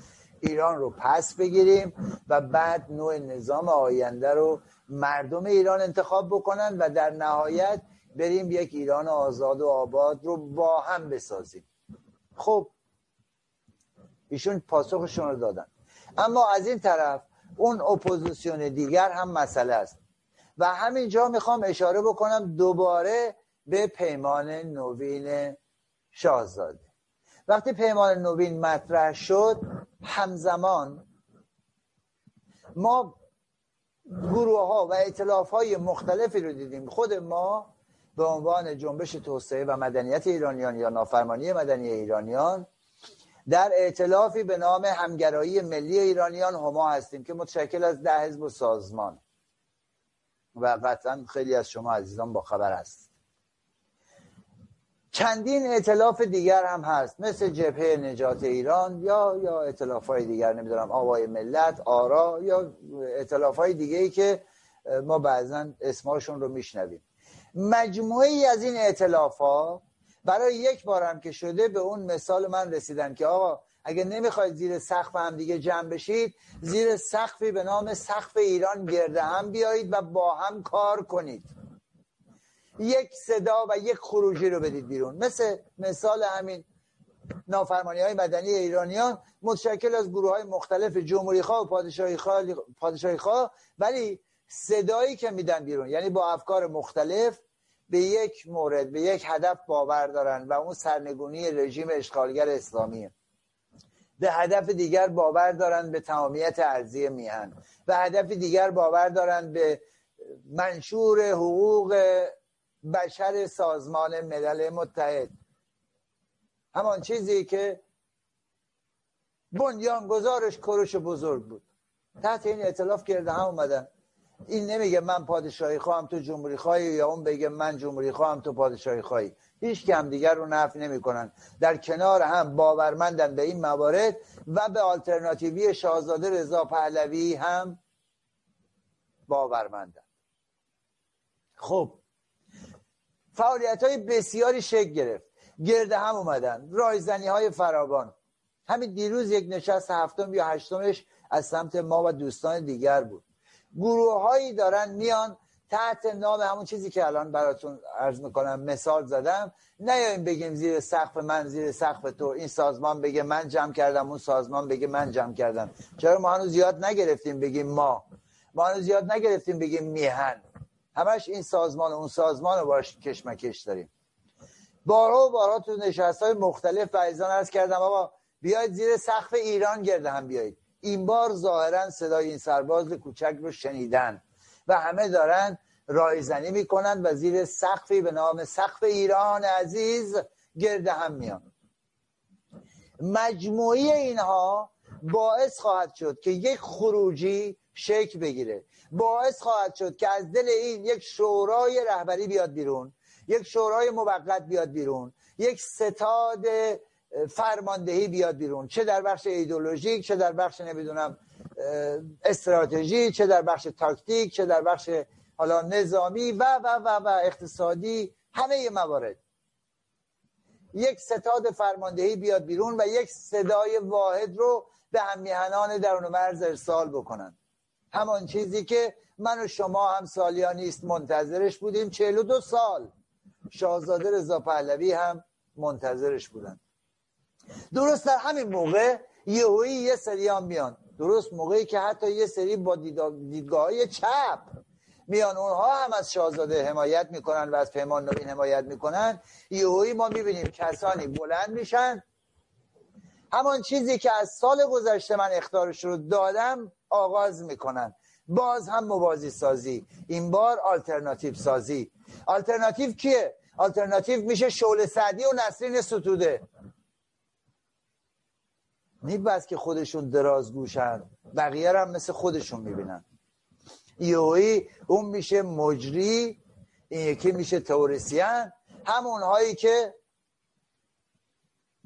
ایران رو پس بگیریم و بعد نوع نظام آینده رو مردم ایران انتخاب بکنن و در نهایت بریم یک ایران آزاد و آباد رو با هم بسازیم. خب ایشون پاسخشون رو دادن. اما از این طرف اون اپوزیسیون دیگر هم مسئله است. و همینجا می‌خوام اشاره بکنم دوباره به پیمان نوین شاهزاده. وقتی پیمان نوین مطرح شد همزمان ما گروه ها و اطلاف های مختلفی رو دیدیم. خود ما به عنوان جنبش توسعه و مدنیت ایرانیان یا نافرمانی مدنی ایرانیان در اعتلافی به نام همگرایی ملی ایرانیان هما هستیم که متشکل از ده حزب و سازمان. و قطعا خیلی از شما عزیزان با خبر هست چندین اطلاف دیگر هم هست. مثل جبهه نجات ایران یا یا اطلاف های دیگر نمی‌دونم آوای ملت آرا یا اطلاف های دیگه ای که ما بعضا اسماشون رو میشنویم. مجموعی از این اطلاف ها برای یک بار هم که شده به اون مثال من رسیدن که آقا اگه نمی‌خواید زیر سقف هم دیگه جمع بشید زیر سقفی به نام سقف ایران گرده هم بیایید و با هم کار کنید. یک صدا و یک خروجی رو بدید بیرون. مثل مثال همین نافرمانی های مدنی ایرانیان متشکل از گروه های مختلف جمهوری خواه و پادشاهی خواه, خواه ولی صدایی که میدن بیرون یعنی با افکار مختلف به یک مورد به یک هدف باور دارن و اون سرنگونی رژیم اشغالگر اسلامیه به هدف دیگر باور دارن به تمامیت ارزی میهن. به هدف دیگر باور دارن به منشور حقوق بشر سازمان ملل متحد. همان چیزی که گزارش کروش بزرگ بود. تحت این اعتلاف کرده هم اومدن. این نمیگه من پادشاهی خواهم تو جمهوری خواهی یا اون بگه من جمهوری خواهم تو پادشاهی خواهی. هیچ که هم دیگر رو نفی نمی‌کنن. در کنار هم باورمندن به این موارد و به آلترناتیوی شاهزاده رضا پهلوی هم باورمندن. خب فعالیت های بسیاری شکل گرفت. گرد هم اومدن رایزنی های فراوان. همین دیروز یک نشست هفتم یا هشتمش از سمت ما و دوستان دیگر بود. گروه هایی دارن میان تحت نام همون چیزی که الان براتون عرض می‌کنم مثال زدم. نیاییم بگیم زیر سقف من زیر سقف تو. این سازمان بگه من جمع کردم اون سازمان بگه من جمع کردم. چرا ما هنوز زیاد نگرفتیم بگیم ما؟ ما هنوز زیاد نگرفتیم بگیم میهن. همش این سازمان اون سازمان رو باش کشمکش داریم. بارها و بارها تو نشست های مختلف فریزان عرض کردم آقا بیاید زیر سقف ایران گرده هم بیایید. این بار ظاهرا صدای این سرباز کوچک رو شنیدن و همه دارن رایزنی می‌کنن و زیر سقفی به نام سقف ایران عزیز گرده هم میان. مجموعی اینها باعث خواهد شد که یک خروجی شکل بگیره. باعث خواهد شد که از دل این یک شورای رهبری بیاد بیرون یک شورای موقت بیاد بیرون یک ستاد فرماندهی بیاد بیرون. چه در بخش ایدولوژیک چه در بخش نمی‌دونم استراتژی چه در بخش تاکتیک چه در بخش حالا نظامی و و و و اقتصادی همه موارد. یک ستاد فرماندهی بیاد بیرون و یک صدای واحد رو به همیهنان درون مرز ارسال بکنن. همان چیزی که من و شما هم سالیانی است منتظرش بودیم. 42 سال شاهزاده رضا پهلوی هم منتظرش بودن. درست در همین موقع یهویی یه سری هم میان. درست موقعی که حتی یه سری با دیدگاه چپ میان. اونها هم از شاهزاده حمایت می‌کنن و از پیمان نوین حمایت می‌کنن. یهویی ما می‌بینیم کسانی بلند میشن همان چیزی که از سال گذشته من اختارش رو دادم آغاز می‌کنن. باز هم موازی سازی. این بار آلترناتیو سازی. آلترناتیو کیه؟ آلترناتیو میشه شول سعدی و نسرین ستوده. بس که خودشون دراز گوشن. بقیه هم مثل خودشون می‌بینن. یوهی اون میشه مجری این یکی میشه تورسیان همون هایی که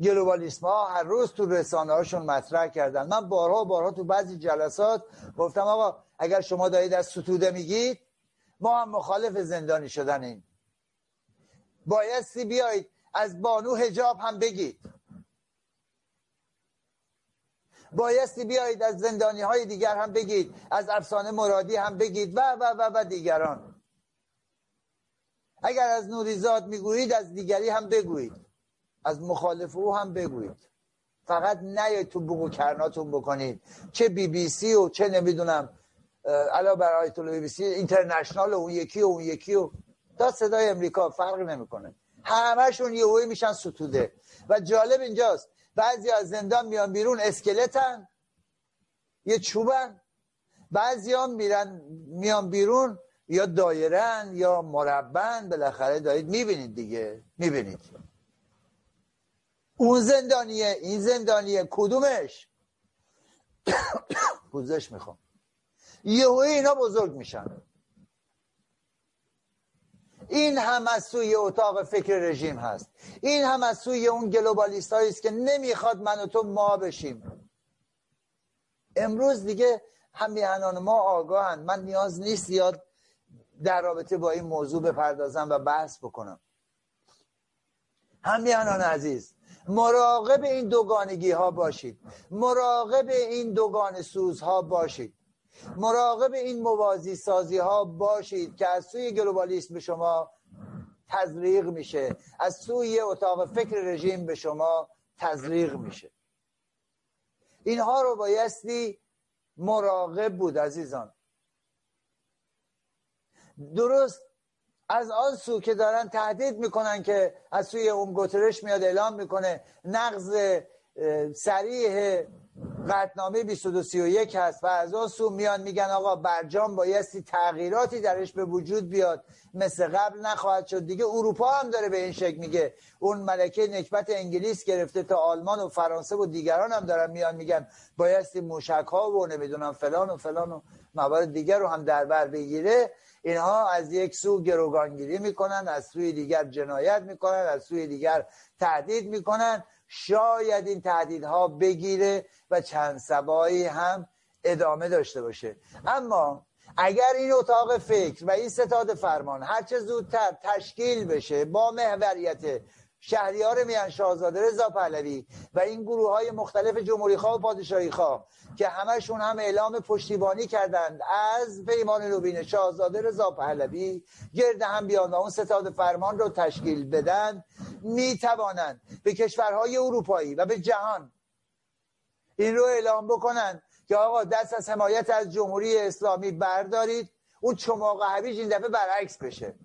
گلوبالیسم ها هر روز تو رسانه هاشون مطرح کردن. من بارها بارها تو بعضی جلسات گفتم آقا اگر شما دارید از ستوده میگید ما هم مخالف زندانی شدن این بایستی بیایید از بانو هجاب هم بگید. بایستی بیایید از زندانی های دیگر هم بگید از افسانه مرادی هم بگید و و و و دیگران. اگر از نوریزاد می‌گویید از دیگری هم بگویید. از مخالف او هم بگویید. فقط نیاید تو بگو کرناتون بکنید. چه بی بی سی و چه نمی‌دونم علا بر آیت بی بی سی اینترنشنال و اون یکی و اون یکی و تا صدای امریکا فرق نمی‌کنه. همشون یهویی میشن ستوده. و جالب اینجاست بعضی از زندان میان بیرون اسکلتن یه چوبن. بعضی هم میرن میان بیرون یا دایرن یا مربن بالاخره دارید می‌بینید دیگه. می‌بینید. اون زندانیه این زندانیه کدومش؟ [COUGHS] پوزش می‌خوام. یهوی اینا بزرگ میشن. این هم از سوی اتاق فکر رژیم هست. این هم از سوی اون گلوبالیست است که نمی‌خواد من و تو ما بشیم. امروز دیگه همیهنان ما آگاهند من نیاز نیست زیاد در رابطه با این موضوع بپردازم و بحث بکنم. همیهنان عزیز مراقب این دوگانگی ها باشید. مراقب این دوگان سوز ها باشید. مراقب این موازی سازی ها باشید که از سوی گلوبالیسم به شما تزریق میشه. از سوی اتاق فکر رژیم به شما تزریق میشه. اینها رو بایستی مراقب بود عزیزان. درست از آن سو که دارن تهدید می‌کنن که از سوی اون گوترش میاد اعلام می‌کنه. نقض سریح قطنامه 2231 هست و از آن سو میان میگن آقا برجام بایستی تغییراتی درش به وجود بیاد. مثل قبل نخواهد شد. دیگه اروپا هم داره به این شکل میگه. اون ملکه نکبت انگلیس گرفته تا آلمان و فرانسه و دیگران هم دارن میان میگن بایستی موشک ها و نمی‌دونم فلان و فلان و موارد دیگر رو هم در بر بگیره. اینها از یک سو گروگانگیری می‌کنن از سوی دیگر جنایت می‌کنن از سوی دیگر تهدید می‌کنن. شاید این تهدیدها بگیره و چند سبایی هم ادامه داشته باشه. اما اگر این اتاق فکر و این ستاد فرمان هرچه زودتر تشکیل بشه با محوریت شهریار میان شاهزاده رضا پهلوی و این گروه های مختلف جمهوری خواه و پادشاهی خواه که همشون هم اعلام پشتیبانی کردند از پیمان نوین شاهزاده رضا پهلوی گرد هم بیان و اون ستاد فرمان رو تشکیل بدن می‌توانند به کشورهای اروپایی و به جهان این رو اعلام بکنن که آقا دست از حمایت از جمهوری اسلامی بردارید اون چماق هویج این دفعه برعکس بشه.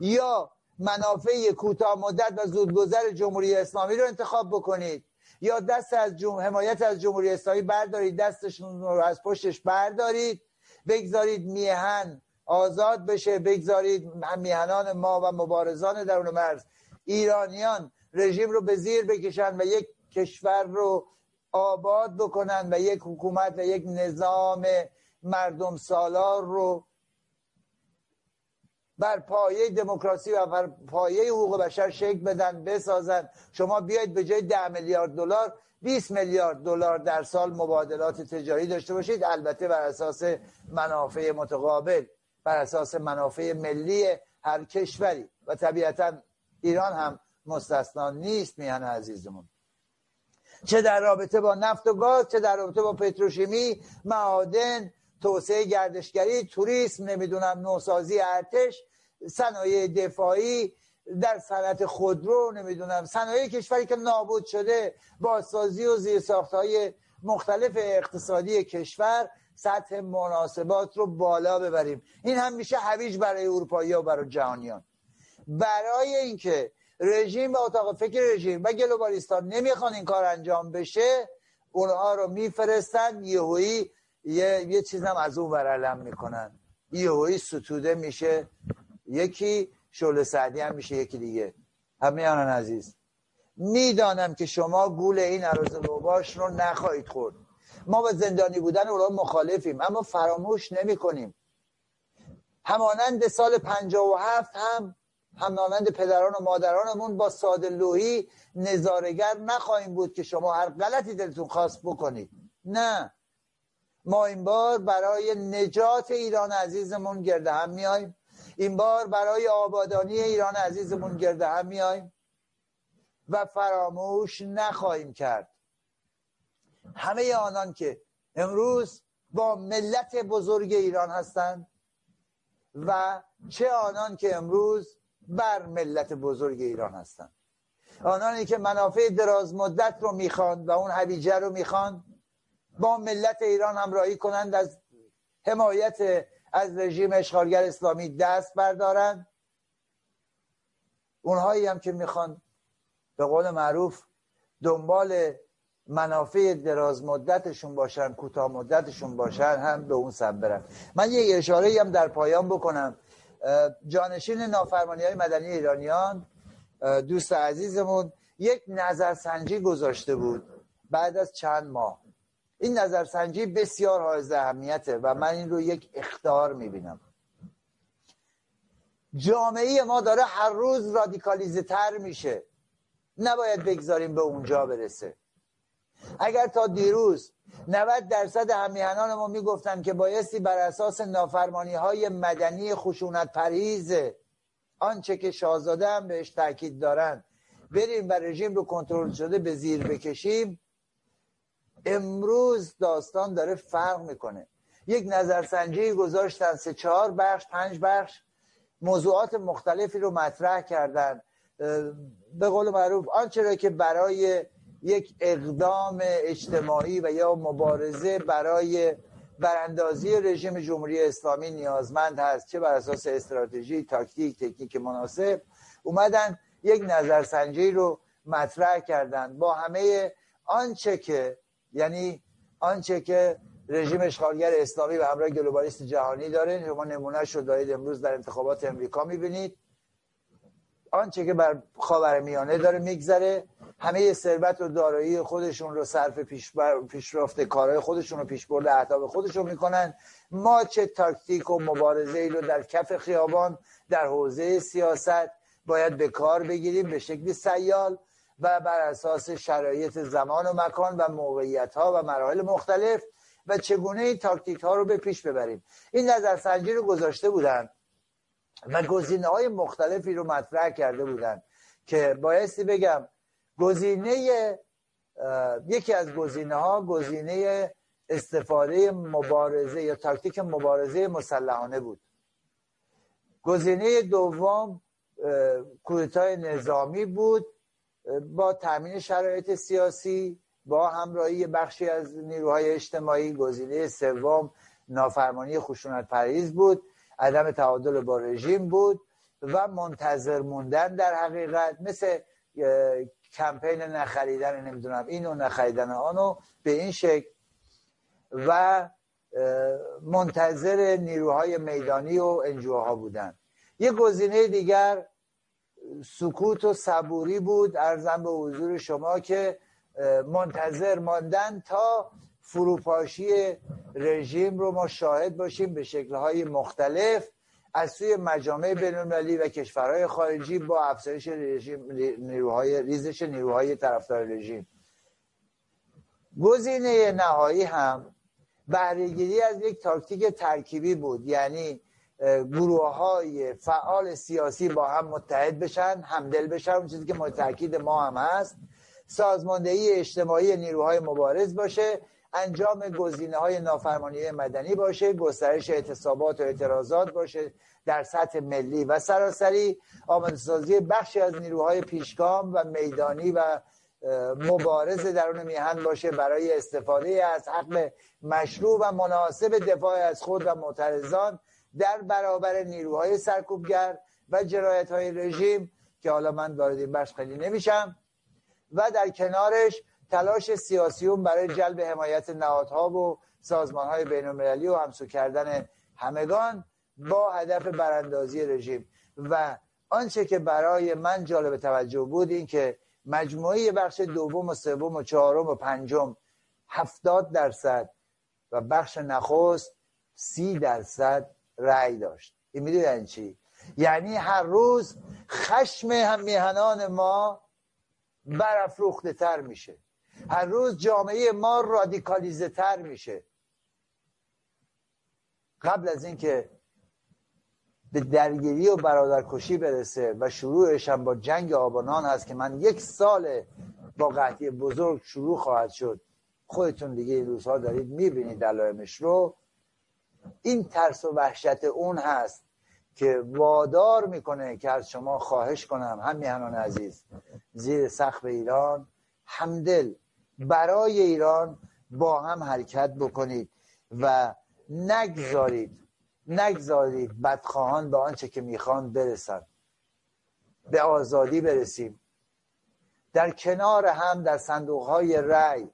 یا منافع کوتاه مدت و زودگذر جمهوری اسلامی رو انتخاب بکنید. یا دست از جم... حمایت از جمهوری اسلامی بردارید دستشون رو از پشتش بردارید. بگذارید میهن آزاد بشه بگذارید میهنان ما و مبارزان درون مرز ایرانیان رژیم رو به زیر بکشن و یک کشور رو آباد بکنن و یک حکومت و یک نظام مردم سالار رو بر پایه دموکراسی و بر پایه حقوق بشر شکل بدن بسازن. شما بیاید به جای ده میلیارد دلار 20 میلیارد دلار در سال مبادلات تجاری داشته باشید. البته بر اساس منافع متقابل بر اساس منافع ملی هر کشوری. و طبیعتا ایران هم مستثنا نیست میهن عزیزمون. چه در رابطه با نفت و گاز چه در رابطه با پتروشیمی معادن توسعه گردشگری توریسم نمی‌دونم نوسازی ارتش صنایع دفاعی در صنعت خودرو نمی‌دونم صنایع کشوری که نابود شده بازسازی و زیرساخت های مختلف اقتصادی کشور سطح مناسبات رو بالا ببریم. این هم میشه هویج برای اروپایی و برای جهانیان. برای اینکه رژیم و اتاق فکر رژیم و گلوبالیستان نمی‌خوان این کار انجام بشه اونها رو میفرستن یهویی یه یه چیزم از اون ورلم می‌کنن. یهویی ستوده میشه یکی شعله سعدی هم میشه یکی دیگه. همیانان عزیز. می‌دانم که شما گول این عروض روباش رو نخواهید خورد. ما به زندانی بودن اونا مخالفیم اما فراموش نمی کنیم همانند سال هفت هم همانند پدران و مادرانمون با ساده لوحی نظارگر نخواهیم بود که شما هر غلطی دلتون خواست بکنید. نه. ما این بار برای نجات ایران عزیزمون گرده هم میاییم این بار برای آبادانی ایران عزیزمون گرده هم میاییم و فراموش نخواهیم کرد. همه آنان که امروز با ملت بزرگ ایران هستند و چه آنان که امروز بر ملت بزرگ ایران هستند. آنانی که منافع دراز مدت رو می‌خوان و اون حویجه رو می‌خوان با ملت ایران همراهی کنند از حمایت از رژیم اشغالگر اسلامی دست بردارند اونهایی هم که می‌خوان به قول معروف دنبال منافع دراز مدتشون باشن کوتاه مدتشون باشن هم به اون سب برن. من یه اشاره هم در پایان بکنم. جانشین نافرمانی های مدنی ایرانیان دوست عزیزمون یک نظرسنجی گذاشته بود بعد از چند ماه. این نظرسنجی بسیار حائز اهمیته و من این رو یک اختار می‌بینم. جامعه ما داره هر روز رادیکالیزه تر میشه. نباید بگذاریم به اونجا برسه. اگر تا دیروز 90 درصد همیهنان ما می‌گفتن که بایستی بر اساس نافرمانی های مدنی خشونت پریز آنچه که شاهزاده هم بهش تاکید دارن بریم و رژیم رو کنترل شده به زیر بکشیم امروز داستان داره فرق می‌کنه. یک نظرسنجی گذاشتن سه چهار بخش پنج بخش موضوعات مختلفی رو مطرح کردن. به قول معروف آنچه را که برای یک اقدام اجتماعی و یا مبارزه برای براندازی رژیم جمهوری اسلامی نیازمند هست چه بر اساس استراتژی تاکتیک تکنیک مناسب اومدن یک نظرسنجی رو مطرح کردن. با همه آنچه که یعنی آنچه که رژیم اشغالگر اسلامی و همراه گلوبالیست جهانی داره شما نمونهش رو دارید امروز در انتخابات امریکا می‌بینید. آنچه که بر خاور میانه داره میگذره همه ثروت و دارایی خودشون رو صرف پیش پیشرفت کارهای خودشون رو پیشبرد اهداف خودشون می‌کنن. ما چه تاکتیک و مبارزه ای رو در کف خیابان در حوزه سیاست باید به کار بگیریم به شکل سیال. و بر اساس شرایط زمان و مکان و موقعیت ها و مراحل مختلف و چگونه این تاکتیک ها رو به پیش ببریم. این نظرسنجی رو گذاشته بودن و گزینه های مختلفی رو مطرح کرده بودن که بایستی بگم گزینه یکی از گزینه ها گزینه استفاده مبارزه یا تاکتیک مبارزه مسلحانه بود. گزینه دوم کودتای نظامی بود با تامین شرایط سیاسی با همراهی بخشی از نیروهای اجتماعی گزینه سوم نافرمانی خشونت پریز بود عدم تعادل با رژیم بود و منتظر موندن در حقیقت مثل کمپین نخریدن نمی‌دونم اینو نخریدن آنو به این شکل و منتظر نیروهای میدانی و انجوها بودن. یه گزینه دیگر سکوت و صبوری بود. ارزم به حضور شما که منتظر ماندن تا فروپاشی رژیم رو ما شاهد باشیم به شکلهای مختلف. از سوی مجامع بینالمللی و کشورهای خارجی با افزایش رژیم نیروهای ریزش نیروهای طرفدار رژیم. گزینه نهایی هم بهرهگیری از یک تاکتیک ترکیبی بود. یعنی گروه های فعال سیاسی با هم متحد بشن همدل بشن اون چیزی که متاکید ما هم هست. سازماندهی اجتماعی نیروهای مبارز باشه انجام گزینه های نافرمانی مدنی باشه گسترش اعتصابات و اعتراضات باشه در سطح ملی و سراسری. آماده سازی بخشی از نیروهای پیشگام و میدانی و مبارز درون میهن باشه برای استفاده از حق مشروع و مناسب دفاع از خود و معترضان. در برابر نیروهای سرکوبگر و جرایت های رژیم که حالا من وارد این بخش خیلی نمیشم و در کنارش تلاش سیاسیون برای جلب حمایت نهادها و سازمان های بین المللی و همسو کردن همگان با هدف براندازی رژیم. و آنچه که برای من جالب توجه بود این که مجموعه بخش دوم و سوم و چهارم و پنجم هفتاد درصد و بخش نخست سی درصد رأی داشت. این می‌دونن چی؟ یعنی هر روز خشم هم میهنان ما برافروخته تر میشه. هر روز جامعه ما رادیکالیزه تر میشه. قبل از اینکه به درگیری و برادرکشی برسه و شروعش هم با جنگ آبانان هست که من یک سال با قحطی بزرگ شروع خواهد شد خودتون دیگه این روزها دارید می‌بینید دلایمش رو. این ترس و وحشت اون هست که وادار می‌کنه که از شما خواهش کنم. هم میهنان عزیز زیر سقف ایران همدل برای ایران با هم حرکت بکنید و نگذارید نگذارید بدخواهان به آنچه که می‌خوان برسن به آزادی برسیم. در کنار هم در صندوق های رأی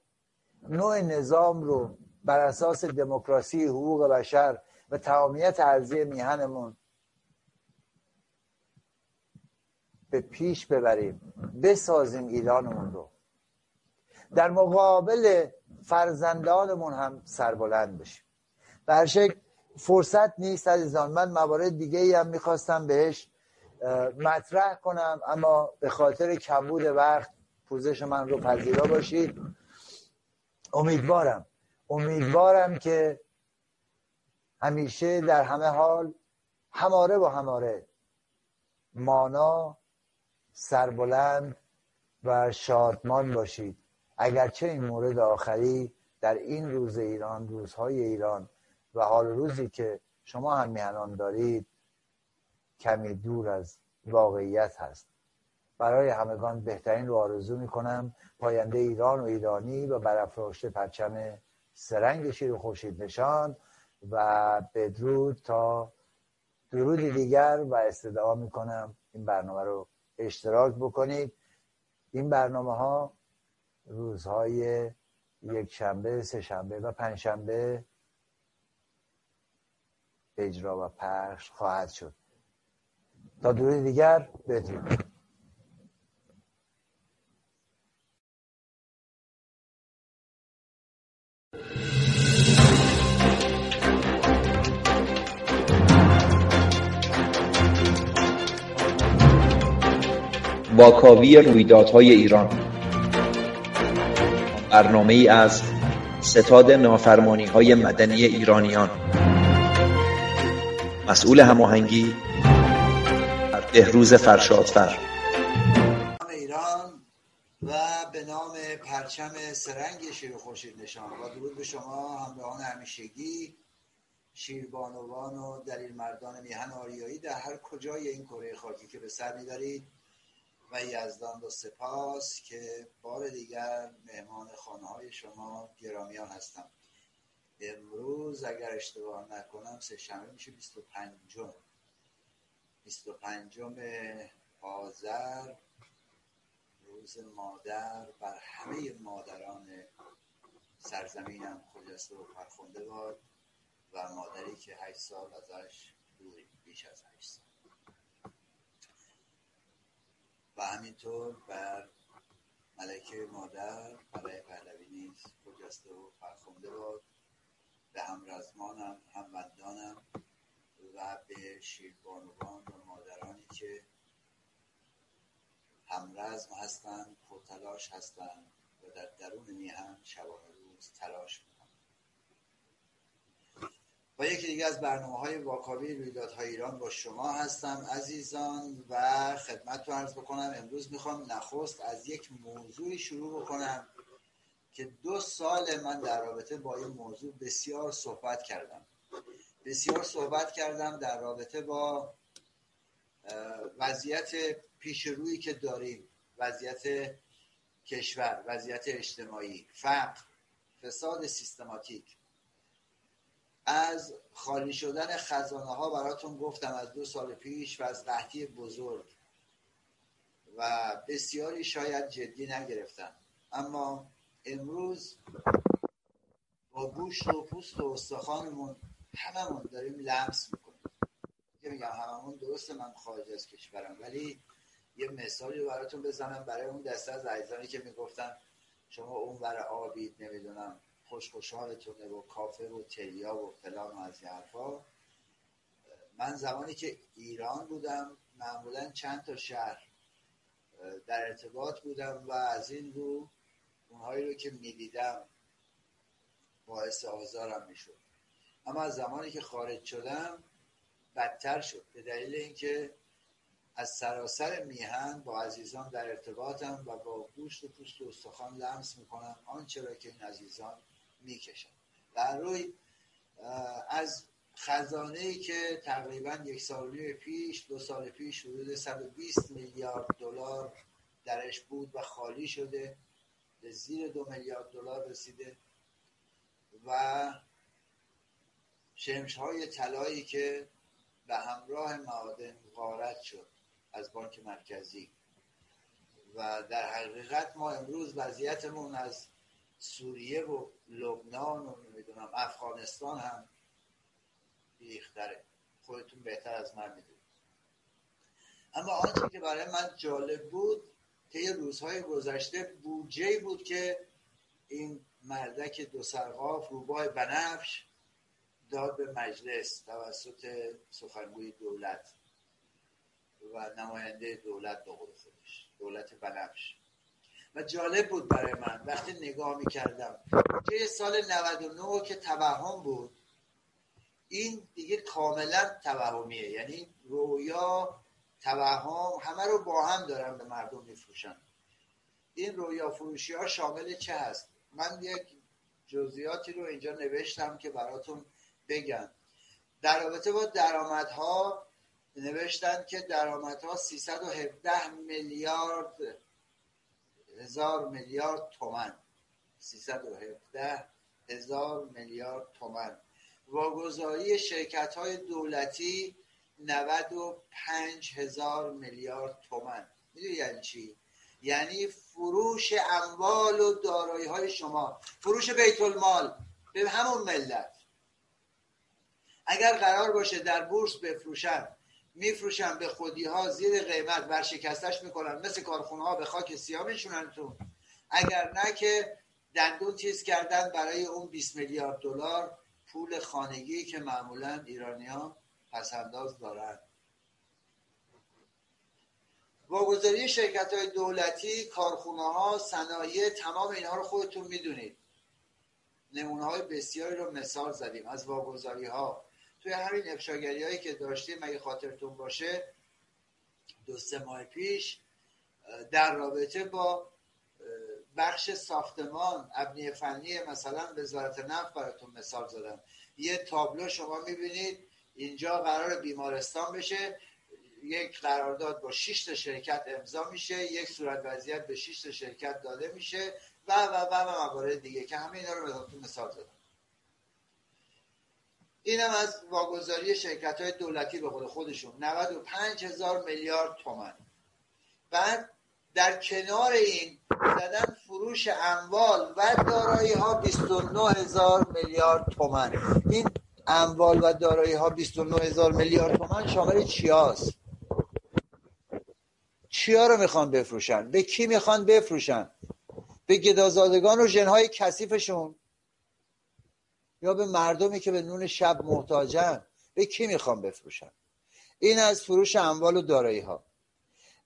نوع نظام رو بر اساس دموکراسی حقوق بشر و تمامیت ارزی میهنمون به پیش ببریم بسازیم ایرانمون رو. در مقابل فرزندانمون هم سربلند بشیم. شکل فرصت نیست عزیزان. من موارد دیگه ای هم می‌خواستم بهش مطرح کنم اما به خاطر کمبود وقت پوزش من رو پذیرا باشید. امیدوارم. امیدوارم که همیشه در همه حال هماره و هماره مانا سربلند و شادمان باشید. اگرچه این مورد آخری در این روز ایران روزهای ایران و حال روزی که شما هم میهنان دارید کمی دور از واقعیت هست. برای همگان بهترین رو آرزو می‌کنم پاینده ایران و ایرانی و برافراشته پرچم سرنگ شیر خورشید نشان و بدرود تا درودی دیگر و استدعا می‌کنم. این برنامه رو اشتراک بکنید. این برنامه ها روزهای یک شنبه، سه شنبه و پنج شنبه اجرا و پخش خواهد شد. تا درود دیگر بدرود. واکاوی رویدادهای ایران. برنامه ای از ستاد نافرمانی های مدنی ایرانیان. مسئول هماهنگی بهروز فرشادفر. ایران و به نام پرچم سرنگ شیر خورشید نشان. و درود به شما همراهان همیشگی شیربانوان و دلیل مردان میهن آریایی در هر کجای این کره خاکی که به سر می‌برید. و یزدان و سپاس که بار دیگر مهمان خانه های شما گرامیان هستم. امروز اگر اشتباه نکنم سه شنبه میشه 25 25 آذر روز مادر بر همه مادران سرزمینم خجسته و فرخنده باد و مادری که هشت سال ازش دوری بیش از هشت سال. و همینطور بر ملکه مادر برای پهلوی نیز خجسته و فرخنده باد. به همرزمانم هموندانم و به شیربانوان و مادرانی که همرزم هستند پرتلاش هستند و در درون میهن شبانه روز تلاش با یکی دیگه از برنامه های واکاوی رویدادهای ایران با شما هستم عزیزان و خدمت رو عرض بکنم امروز می‌خوام نخست از یک موضوعی شروع بکنم که دو سال من در رابطه با این موضوع بسیار صحبت کردم. بسیار صحبت کردم در رابطه با وضعیت پیش روی که داریم وضعیت کشور وضعیت اجتماعی فقر فساد سیستماتیک. از خالی شدن خزانه ها براتون گفتم از دو سال پیش و از قحطی بزرگ. و بسیاری شاید جدی نگرفتن اما امروز با گوشت و پوست و استخوانمون هممون داریم لمس می‌کنیم. که میگم هممون درسته من خارج از کشورم ولی یه مثالی براتون بزنم برای اون دسته از عزیزانی که می‌گفتن شما اون برای آبید نمی‌دونم. خوش خوشحالتونه و کافه و تریا و فلان و از حرفا. من زمانی که ایران بودم معمولا چند تا شهر در ارتباط بودم و از این رو اونهایی رو که می‌دیدم باعث آزارم می‌شد. اما از زمانی که خارج شدم بدتر شد. به دلیل اینکه از سراسر میهن با عزیزان در ارتباطم و با گوشت و پوست و استخوان لمس می‌کنم. آنچه را که این عزیزان می‌کشن در روی از خزانه ای که تقریبا یک سال پیش دو سال پیش حدود 120 میلیارد دلار درش بود و خالی شده به زیر دو میلیارد دلار رسیده و شمش های طلایی که به همراه معادن غارت شد از بانک مرکزی. و در حقیقت ما امروز وضعیتمون از سوریه و لبنان و نمی‌دونم افغانستان هم بیختره خودتون بهتر از من می‌دونید. اما آنچه که برای من جالب بود طی روزهای گذشته بودجه بود که این مردک دو سرقاف روباه بنفش داد به مجلس توسط سخنگوی دولت و نماینده دولت به خودش دولت بنفش. و جالب بود برای من وقتی نگاه می‌کردم. که سال 99 که توهم بود این دیگه کاملا توهمیه. یعنی رویا توهم همه رو با هم دارن به مردم میفروشن. این رویا فروشی ها شامل چه هست؟ من یک جزئیاتی رو اینجا نوشتم که براتون بگم. در رابطه با درآمدها نوشتن که درآمدها 317 میلیارد هزار میلیارد تومن 317 هزار میلیارد تومن واگذاری شرکت های دولتی 95 هزار میلیارد تومن می‌دونی یعنی چی؟ یعنی فروش اموال و دارایی های شما. فروش بیت المال به همون ملت. اگر قرار باشه در بورس بفروشن میفروشن به خودی ها زیر قیمت ورشکستش می‌کنن. مثل کارخونه ها به خاک سیاه میشونن تو. اگر نه که دندون تیز کردن برای اون 20 میلیارد دلار پول خانگی که معمولا ایرانیان پسنداز دارن. واگذاری شرکت های دولتی کارخونه ها صنایع تمام اینها رو خودتون می‌دونید. نمونه های بسیاری رو مثال زدیم. از واگذاری ها توی همین افشاگری هایی که داشتیم اگه خاطرتون باشه دو سه ماه پیش در رابطه با بخش ساختمان ابنی فنی مثلا وزارت نفت براتون مثال زدم. یه تابلو شما می‌بینید اینجا قرار بیمارستان بشه یک قرارداد با 6 تا شرکت امضا میشه یک صورت وضعیت به 6 تا شرکت داده میشه و و و و موارد دیگه که همه اینا رو براتون مثال زدم. اینم از واگذاری شرکت های دولتی به خود خودشون 95 هزار میلیارد تومن بعد در کنار این زدن فروش اموال و دارایی ها 29 هزار میلیارد تومن این اموال و دارایی ها 29 هزار میلیارد تومن شامل چی هاست؟ چیا رو می‌خوان بفروشن؟ به کی می‌خوان بفروشن؟ به گدازادگان و جنهای کثیفشون یا به مردمی که به نون شب محتاجن به کی می‌خوان بفروشن این از فروش اموال و دارایی ها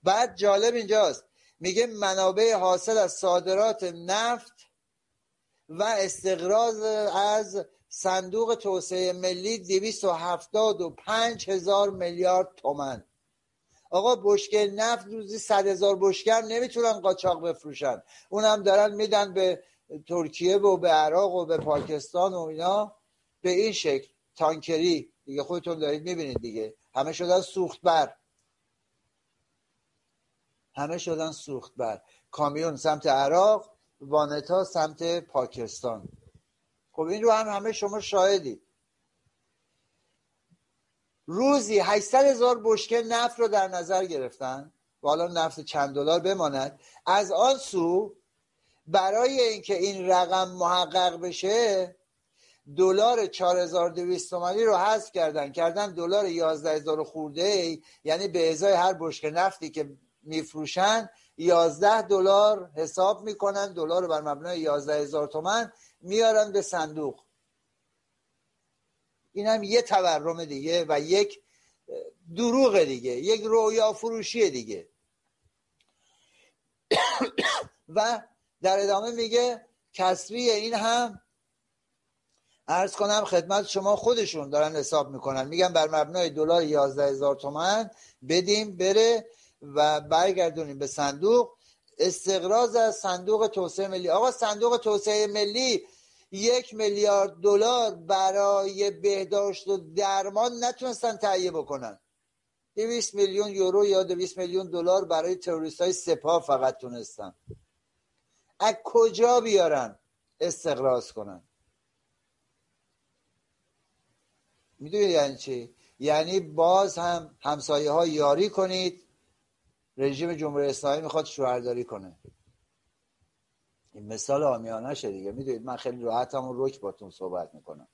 بعد جالب اینجاست میگه منابع حاصل از صادرات نفت و استقراض از صندوق توسعه ملی دویست و هفتاد و پنج هزار میلیارد تومن آقا بشکه نفت روزی صد هزار بشکه نمی‌تونن قاچاق بفروشن. اونم دارن میدن به ترکیه و به عراق و به پاکستان و اینا به این شکل. تانکری. دیگه خودتون دارید می‌بینید دیگه. همه شدن سوخت بر همه شدن سوخت بر کامیون سمت عراق وانتا سمت پاکستان. خب این رو هم همه شما شاهدید. روزی 800 هزار بشکه نفت رو در نظر گرفتن. و حالا نفت چند دلار بماند. از آن سو برای اینکه این رقم محقق بشه دلار 4200 تومانی رو حذف کردن. کردن دلار 11000 خورده ای یعنی به ازای هر بشکه نفتی که میفروشن 11 دلار حساب می‌کنن دلار رو بر مبنای 11000 تومن میارن به صندوق. این هم یه تورم دیگه و یک دروغ دیگه یک رویا فروشی دیگه. [COUGHS] و در ادامه میگه کسری این هم ارز کنم خدمت شما خودشون دارن حساب می‌کنن. میگن بر مبنای دلار 11 هزار تومن بدیم بره و برگردونیم به صندوق. استقراض از صندوق توسعه ملی. آقا صندوق توسعه ملی یک میلیارد دلار برای بهداشت و درمان نتونستن تهیه بکنن. 200 میلیون یورو یا 200 میلیون دلار برای تروریست های سپاه فقط تونستن. از کجا بیارن؟ استقراض کنن. می‌دونید یعنی چی؟ یعنی باز هم همسایه ها یاری کنید رژیم جمهوری اسلامی می‌خواد شوهرداری کنه. این مثال آمیانشه دیگه. می‌دونید من خیلی راحت همون رک باتون صحبت می‌کنم.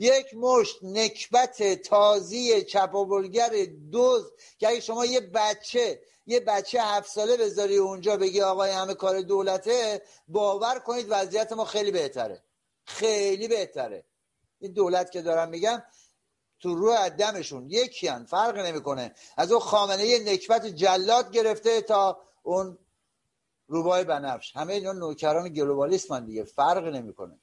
یک مشت نکبت تازی چپابلگر دوز که اگه شما یه بچه یه بچه هفت ساله بذاری اونجا بگی آقای همه کار دولته باور کنید وضعیت ما خیلی بهتره. خیلی بهتره. این دولت که دارم میگم تو روح دمشون یکی هن. فرق نمی‌کنه. از اون خامنه نکبت جلاد گرفته تا اون روبای بنفش. همه اینا نوکران گلوبالیسم دیگه فرق نمی‌کنه.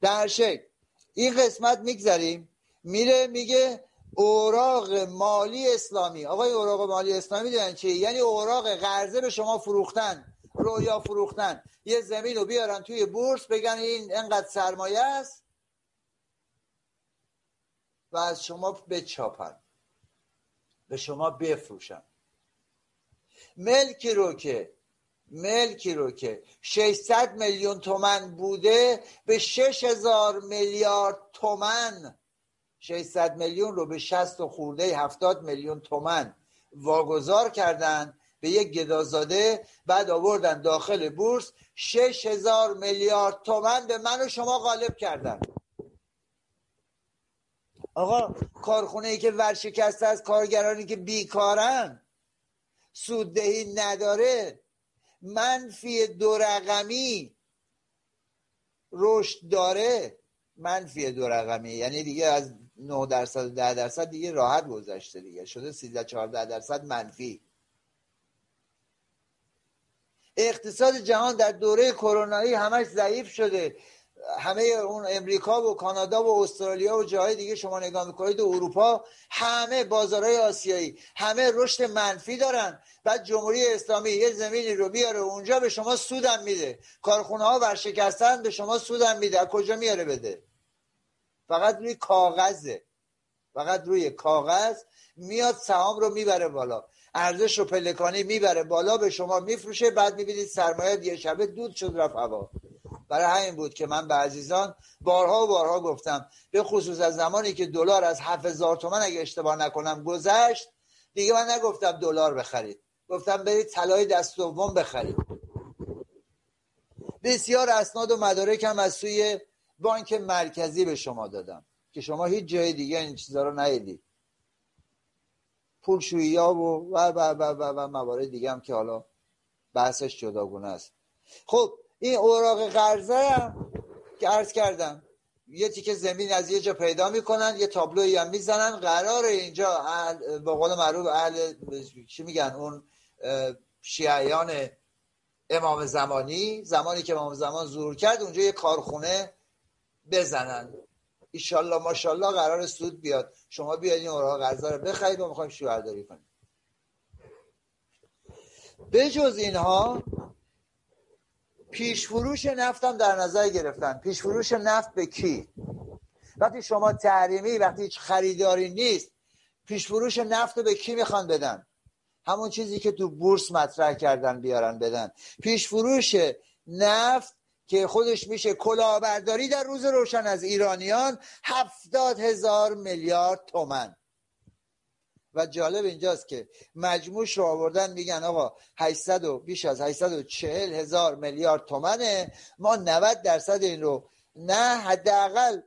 در شکل این قسمت میگذریم. میره میگه اوراق مالی اسلامی. آقای اوراق مالی اسلامی دیدن چیه یعنی اوراق قرضه به شما فروختن رویا فروختن. یه زمین رو بیارن توی بورس بگن این انقدر سرمایه است و از شما بچاپن. به شما بفروشن. ملکی رو که ملکی رو که 600 میلیون تومن بوده به 6000 میلیارد تومن. 600 میلیون رو به 60 و خورده 70 میلیون تومن واگذار کردن به یک گدازاده بعد آوردن داخل بورس. 6000 میلیارد تومن به من و شما غالب کردن. آقا کارخونه ای که ورشکسته از کارگرانی که بیکارن سوددهی نداره. منفی دو رقمی رشد داره منفی دو رقمی. یعنی دیگه از 9 درصد و 10 درصد دیگه راحت گذشته دیگه. شده 13 14 درصد منفی. اقتصاد جهان در دوره کرونایی همش ضعیف شده. همه اون امریکا و کانادا و استرالیا و جاهای دیگه شما نگاه می‌کنید و اروپا همه بازارهای آسیایی همه رشد منفی دارن. بعد جمهوری اسلامی یه زمینی رو بیاره اونجا به شما سودم میده. کارخونه ها ورشکستن به شما سودم میده. کجا میاره بده؟ فقط روی کاغذه. فقط روی کاغذ میاد سهام رو می‌بره بالا. ارزش رو پلکانی می‌بره بالا به شما میفروشه بعد می‌بینید سرمایه یه شبه دود شد رفت هوا. برای همین بود که من به عزیزان بارها و بارها گفتم به خصوص از زمانی که دلار از 7000 تومن اگه اشتباه نکنم گذشت دیگه من نگفتم دلار بخرید. گفتم برید طلای دست دوم بخرید. بسیار اسناد و مدارک هم از سوی بانک مرکزی به شما دادم که شما هیچ جای دیگه این چیزا رو ندیدید پولشویی ها و و و و و, و موارد دیگه هم که حالا بحثش جداگونه است. خب این اوراق قرضه هم که عرض کردم یه تیکه زمین از یه جا پیدا می‌کنن یه تابلوی هم می‌زنن. قرار اینجا به قول معروف اهل چی میگن اون شیعیان امام زمانی زمانی که امام زمان ظهور کرد اونجا یه کارخونه بزنن. ایشالله ماشالله قرار سود بیاد. شما بیاید این اوراق قرضه رو بخرید و می‌خوایم شوهرداری کنیم. جز اینها پیش فروش نفت هم در نظر گرفتن. پیش فروش نفت به کی؟ وقتی شما تحریمی وقتی هیچ خریداری نیست پیش فروش نفت رو به کی می‌خوان بدن؟ همون چیزی که تو بورس مطرح کردن بیارن بدن. پیش فروش نفت که خودش میشه کلاهبرداری در روز روشن از ایرانیان هفتاد هزار میلیارد تومن. و جالب اینجاست که مجموعش رو آوردن میگن آقا 800 و بیش از 840 هزار میلیارد تومنه. ما 90 درصد این رو نه حداقل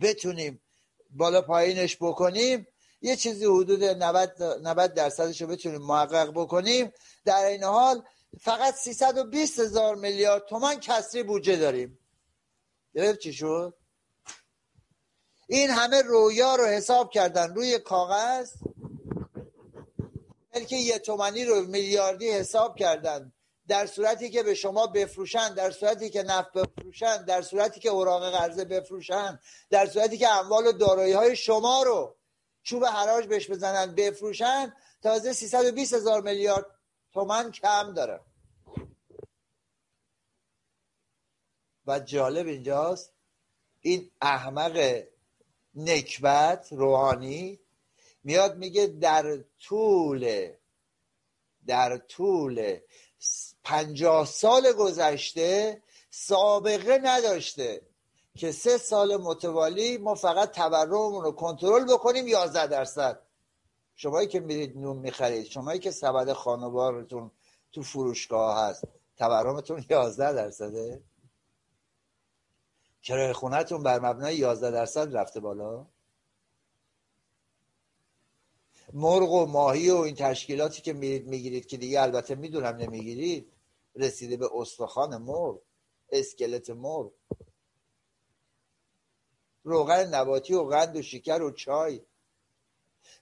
بتونیم بالا پایینش بکنیم. یه چیزی حدود 90 90 درصدش رو بتونیم محقق بکنیم. در این حال فقط 320 هزار میلیارد تومن کسری بودجه داریم. گرفت چی شد؟ این همه رویا رو حساب کردن. روی کاغذ. که یه تومنی رو میلیاردی حساب کردن. در صورتی که به شما بفروشن در صورتی که نفت بفروشن در صورتی که اوراق قرضه بفروشن در صورتی که اموال و دارایی های شما رو چوب حراج بهش بزنن بفروشن تازه 320 هزار میلیارد تومن کم داره. و جالب اینجاست این احمق نکبت روحانی میاد میگه در طول در طول پنجاه سال گذشته سابقه نداشته که سه سال متوالی ما فقط تورممون رو کنترل بکنیم یازده درصد. شمایی که میرید نون می‌خرید شمایی که سبد خانوارتون تو فروشگاه هست تورمتون یازده درصده؟ کرایه خونهتون بر مبنای 11 درصد رفته بالا؟ مرغ و ماهی و این تشکیلاتی که میرید می‌گیرید که دیگه البته می‌دونم نمی‌گیرید رسیده به استخوان مرغ اسکلت مرغ. روغن نباتی و قند و شکر و چای.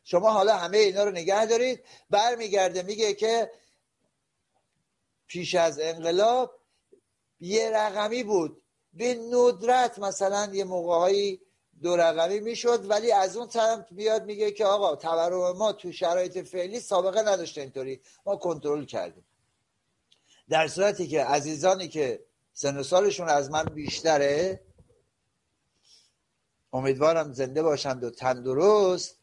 شما حالا همه اینا رو نگه دارید برمیگرده میگه که پیش از انقلاب یه رقمی بود. به ندرت مثلا یه موقعهایی دو رقمی می‌شد ولی از اون طرف بیاد میگه که آقا تورم ما تو شرایط فعلی سابقه نداشته اینطوری. ما کنترل کردیم. در صورتی که عزیزانی که سن و سالشون از من بیشتره امیدوارم زنده باشند و تندرست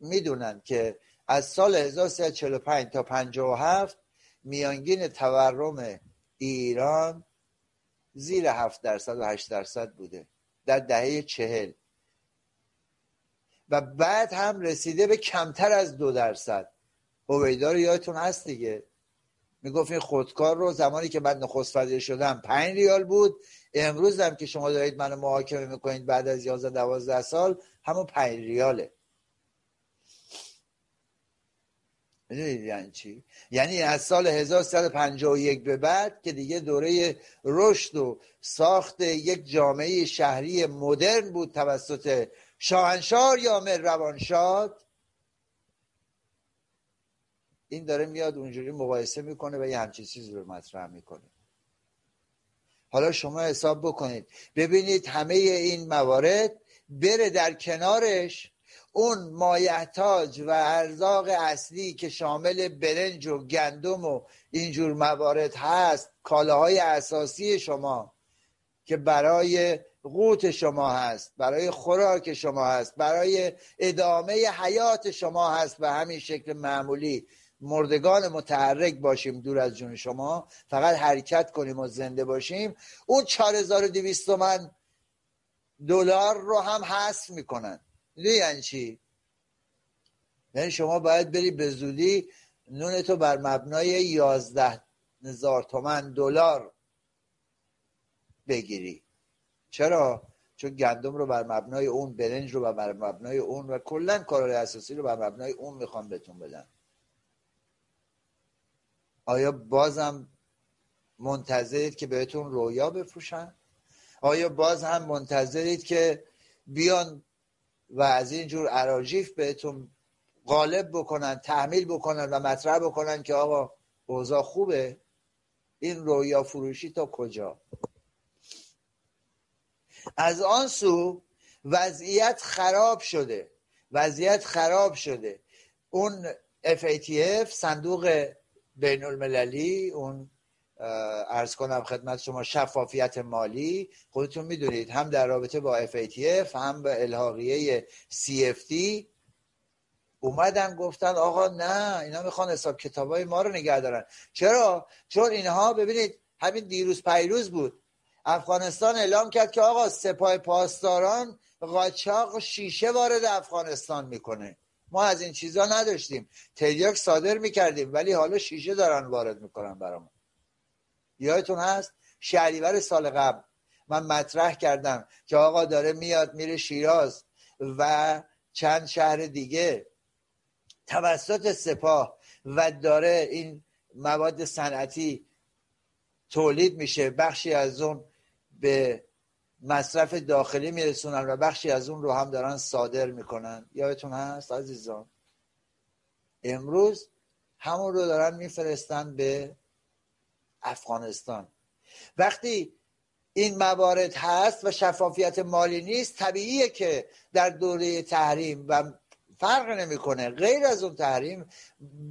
می‌دونن که از سال 1345 تا 57 میانگین تورم ایران زیر 7 درصد و 8 درصد بوده. در دهه چهل. و بعد هم رسیده به کمتر از دو درصد. هویدا رو یادتون هست دیگه. می‌گفت این خودکار رو زمانی که من نخست شدم پنج ریال بود. امروز هم که شما دارید منو محاکمه می‌کنید بعد از 11 12 سال همون پنج ریاله. می‌دونید یعنی چی؟ یعنی از سال 1351 به بعد که دیگه دوره رشد و ساخت یک جامعه شهری مدرن بود توسط شاهنشاه یامر روانشاد. این داره میاد اونجوری مقایسه می‌کنه و یه همچین چیزی رو مطرح می‌کنه. حالا شما حساب بکنید. ببینید همه این موارد بره در کنارش. اون مایحتاج و ارزاق اصلی که شامل برنج و گندم و اینجور موارد هست کالاهای اساسی شما که برای قوت شما هست برای خوراک شما هست برای ادامه حیات شما هست و همین شکل معمولی. مردگان متحرک باشیم دور از جون شما فقط حرکت کنیم و زنده باشیم. اون 4200 تومن دلار رو هم حذف می‌کنن. یعنی چی؟ یعنی شما باید بری به زودی نون تو بر مبنای یازده هزار تومن دلار بگیری. چرا؟ چون گندم رو بر مبنای اون برنج رو بر مبنای اون و کلا کارهای اساسی رو بر مبنای اون می‌خوام بهتون بدن. آیا بازم منتظرید که بهتون رویا بفروشن؟ آیا باز هم منتظرید که بیان و از اینجور عراجیف بهتون غالب بکنن تحمیل بکنن و مطرح بکنن که آقا اوضاع خوبه. این رویا فروشی تا کجا؟ از آن سو وضعیت خراب شده وضعیت خراب شده. اون FATF صندوق بین المللی اون ارز کنم خدمت شما شفافیت مالی. خودتون می‌دونید هم در رابطه با FATF هم به الحاقیه CFT اومدن گفتن آقا نه اینا می‌خوان حساب کتابای ما رو نگه دارن. چرا؟ چون اینها ببینید همین دیروز پیروز بود. افغانستان اعلام کرد که آقا سپاه پاسداران قاچاق شیشه وارد افغانستان می‌کنه. ما از این چیزا نداشتیم. تریاک صادر می‌کردیم ولی حالا شیشه دارن وارد می‌کنن برامون. یادتون هست؟ شهریور سال قبل. من مطرح کردم که آقا داره میاد میره شیراز و چند شهر دیگه. توسط سپاه و داره این مواد صنعتی تولید میشه. بخشی از اون به مصرف داخلی میرسونن و بخشی از اون رو هم دارن صادر می‌کنن. یادتون هست عزیزان؟ امروز همون رو دارن میفرستن به افغانستان. وقتی این موارد هست و شفافیت مالی نیست طبیعیه که در دوره تحریم و فرق نمی‌کنه. غیر از اون تحریم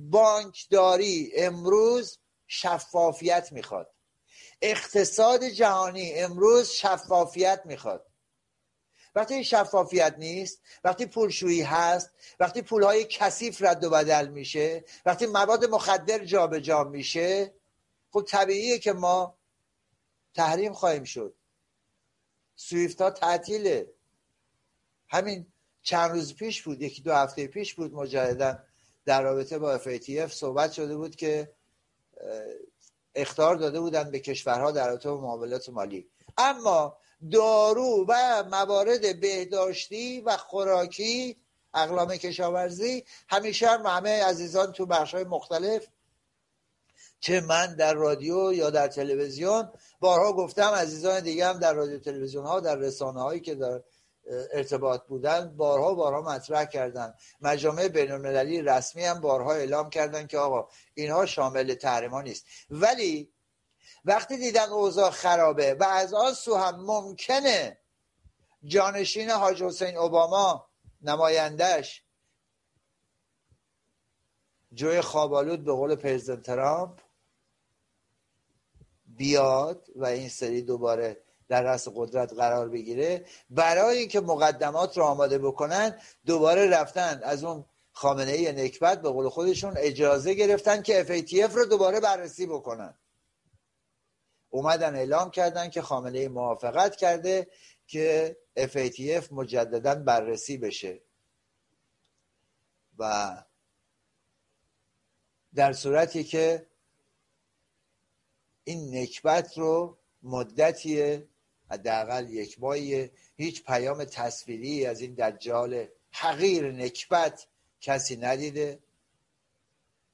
بانکداری امروز شفافیت می‌خواد. اقتصاد جهانی امروز شفافیت می‌خواد. وقتی این شفافیت نیست وقتی پولشویی هست وقتی پولهای کثیف رد و بدل میشه وقتی مواد مخدر جابجا جا میشه خب طبیعیه که ما تحریم خواهیم شد. سویفت ها تعطیله همین چند روز پیش بود یکی دو هفته پیش بود مجددا در رابطه با FATF صحبت شده بود که اختار داده بودن به کشورها در رابطه با معاملات مالی. اما دارو و موارد بهداشتی و خوراکی اقلام کشاورزی همیشه هم همه عزیزان تو بخش های مختلف چه من در رادیو یا در تلویزیون بارها گفتم عزیزان دیگه هم در رادیو تلویزیون ها در رسانه هایی که در ارتباط بودن بارها بارها مطرح کردن. مجامع بین المللی رسمی هم بارها اعلام کردن که آقا اینها شامل تحریما نیست. ولی وقتی دیدن اوضاع خرابه و از آن سو هم ممکنه جانشین حاج حسین اوباما نمایندش جوی خوابالود به قول پرزیدنت ترامپ بیاد و این سری دوباره در رأس قدرت قرار بگیره. برای اینکه مقدمات رو آماده بکنن دوباره رفتن از اون خامنه ای نکبت به قول خودشون اجازه گرفتن که FATF رو دوباره بررسی بکنن. اومدن اعلام کردن که خامنه ای موافقت کرده که FATF مجددا بررسی بشه. و در صورتی که این نکبت رو مدتی حداقل یک ماهی هیچ پیام تصویری از این دجال حقیر نکبت کسی ندیده.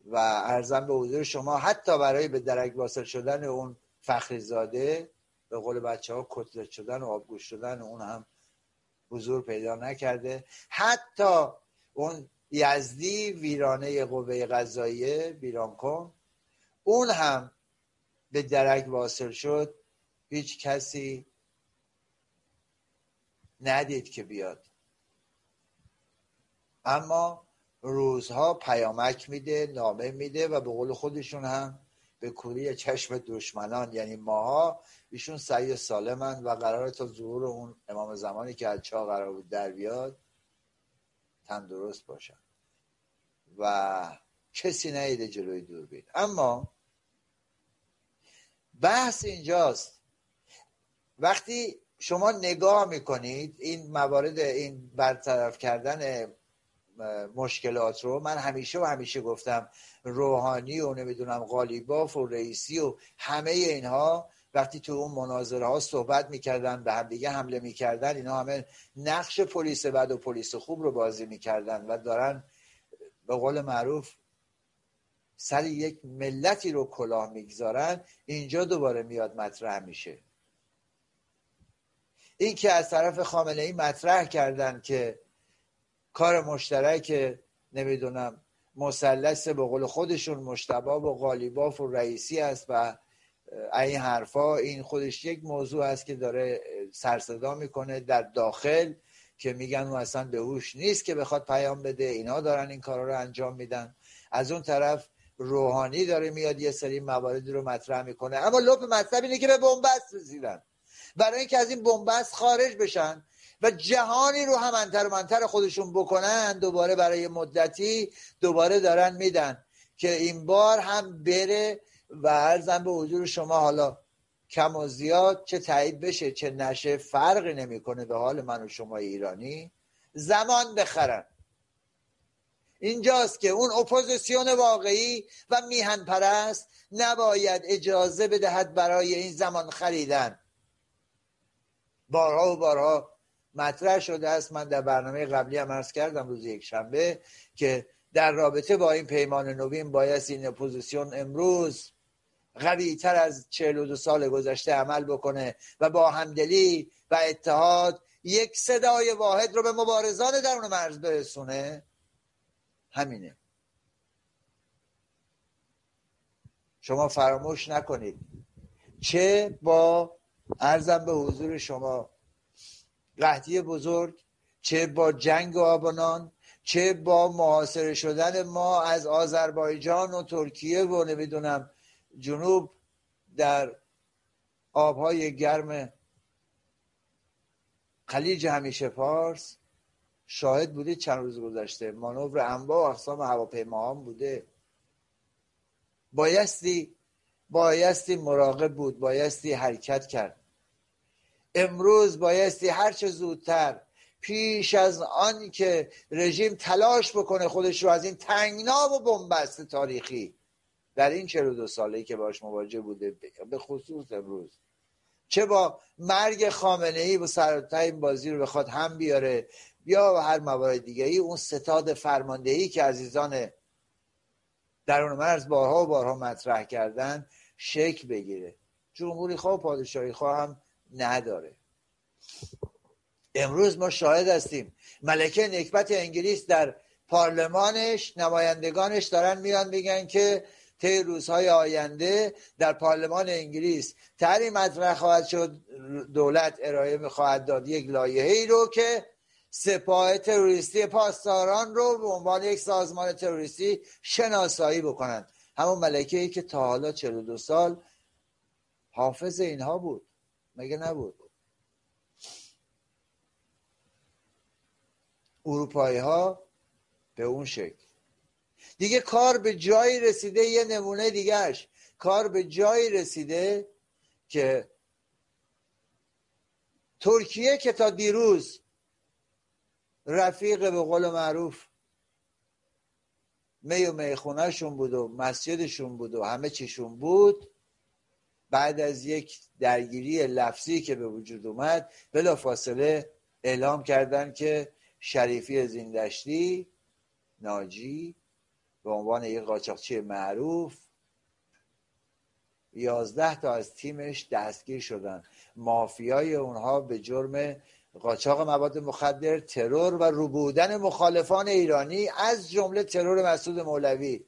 و ارزم به حضور شما حتی برای به درک واصل شدن اون فخری زاده به قول بچه ها کتلت شدن و آبگوش شدن اون هم حضور پیدا نکرده. حتی اون یزدی ویرانه قوه قضاییه ویران کن اون هم به درک واصل شد هیچ کسی ندید که بیاد. اما روزها پیامک میده نامه میده و به قول خودشون هم به کوری چشم دشمنان یعنی ماها ایشون سعی سالمن و قرار تا ظهور اون امام زمانی که از چا قرار بود در بیاد تندرست باشن. و کسی نیده جلوی دوربین. اما بحث اینجاست. وقتی شما نگاه می‌کنید این موارد این برطرف کردن مشکلات رو من همیشه و همیشه گفتم روحانی و نمی‌دونم غالیباف و رئیسی و همه اینها وقتی تو اون مناظره ها صحبت می‌کردن به همدیگه حمله می‌کردن اینا همه نقش پلیس بد و پلیس خوب رو بازی می‌کردن و دارن به قول معروف سر یک ملتی رو کلاه می‌گذارن اینجا دوباره میاد مطرح میشه. این که از طرف خامنه ای مطرح کردن که کار مشترک نمی‌دونم مثلث به قول خودشون مشتباب و غالیباف و رئیسی است و این حرفا این خودش یک موضوع است که داره سرصدا می‌کنه در داخل که میگن اون اصلا به هوش نیست که بخواد پیام بده اینا دارن این کارا رو انجام میدن. از اون طرف روحانی داره میاد یه سری مواردی رو مطرح می‌کنه. اما لپ مطلب اینه که به بنبست رسیدن. برای اینکه از این بنبست خارج بشن و جهانی رو هم انتر منتر خودشون بکنن دوباره برای مدتی دوباره دارن میدن که این بار هم بره و ارزم به حضور شما حالا کم و زیاد چه تایید بشه چه نشه فرقی نمی‌کنه به حال من و شما ایرانی. زمان بخرن. اینجاست که اون اپوزیسیون واقعی و میهن پرست نباید اجازه بدهد برای این زمان خریدن. بارها و بارها مطرح شده است. من در برنامه قبلی هم عرض کردم روز یک شنبه که در رابطه با این پیمان نوین باید این اپوزیسیون امروز قوی تر از 42 سال گذشته عمل بکنه و با همدلی و اتحاد یک صدای واحد رو به مبارزان درون مرز برسونه. همینه. شما فراموش نکنید. چه با ارزم به حضور شما قحطی بزرگ چه با جنگ آبانان چه با محاصره شدن ما از آذربایجان و ترکیه و نمی‌دونم جنوب در آبهای گرم خلیج همیشه پارس شاهد بوده چند روز گذشته. مانور انواع و اقسام هواپیما هم بوده. بایستی بایستی مراقب بود بایستی حرکت کرد. امروز بایستی هرچه زودتر پیش از آن که رژیم تلاش بکنه خودش رو از این تنگنا و بنبست تاریخی. در این 42 ساله که باش مواجه بوده به خصوص امروز. چه با مرگ خامنه ای و سرطای این بازی رو بخواد هم بیاره یا هر موارد دیگه ای اون ستاد فرماندهی که عزیزان درون مرز بارها و بارها مطرح کردن شکل بگیره. جمهوری خواه و پادشاهی خواه هم نداره. امروز ما شاهد هستیم. ملکه نکبت انگلیس در پارلمانش نمایندگانش دارن میان میگن که طی روزهای آینده در پارلمان انگلیس تری مطرح خواهد شد. دولت ارائه خواهد داد یک لایحه ای رو که سپاه تروریستی پاسداران رو به عنوان یک سازمان تروریستی شناسایی بکنند. همون ملکه ای که تا حالا 42 سال حافظ اینها بود. مگه نبود؟ اروپایی ها به اون شکل. دیگه کار به جایی رسیده یه نمونه دیگهش کار به جایی رسیده که ترکیه که تا دیروز رفیق به قول معروف می و میخونهشون بود و مسجدشون بود و همه چیشون بود. بعد از یک درگیری لفظی که به وجود اومد بلا فاصله اعلام کردن که شریفی زیندشتی ناجی به عنوان یک قاچاقچی معروف یازده تا از تیمش دستگیر شدن. مافیای اونها به جرم قاچاق مواد مخدر ترور و روبودن مخالفان ایرانی از جمله ترور مسعود مولوی.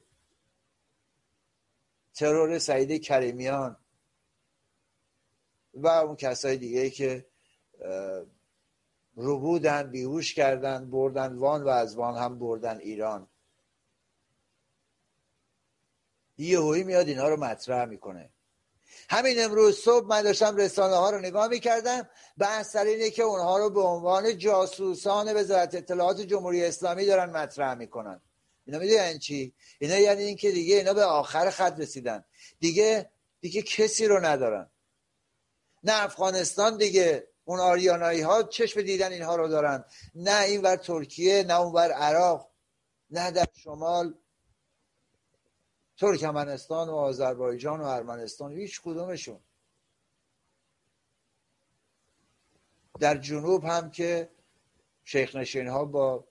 ترور سعید کریمیان و اون کسای دیگه که روبودن بیهوش کردن بردن وان و از وان هم بردن ایران. یهویی میاد اینا رو مطرح می‌کنه. همین امروز صبح من داشتم رسانه ها رو نگاه می‌کردم. بحث سر اینه که اونها رو به عنوان جاسوسان وزارت اطلاعات جمهوری اسلامی دارن مطرح می‌کنن. اینا می‌دونن چی؟ اینا یعنی اینکه دیگه اینا به آخر خط رسیدن. دیگه دیگه کسی رو ندارن. نه افغانستان دیگه اون آریانایی ها چشم دیدن اینها رو دارن. نه این ور ترکیه نه اون ور عراق نه در شمال. ترکمنستان و آذربایجان و ارمنستان هیچ کدومشون. در جنوب هم که شیخ نشین ها با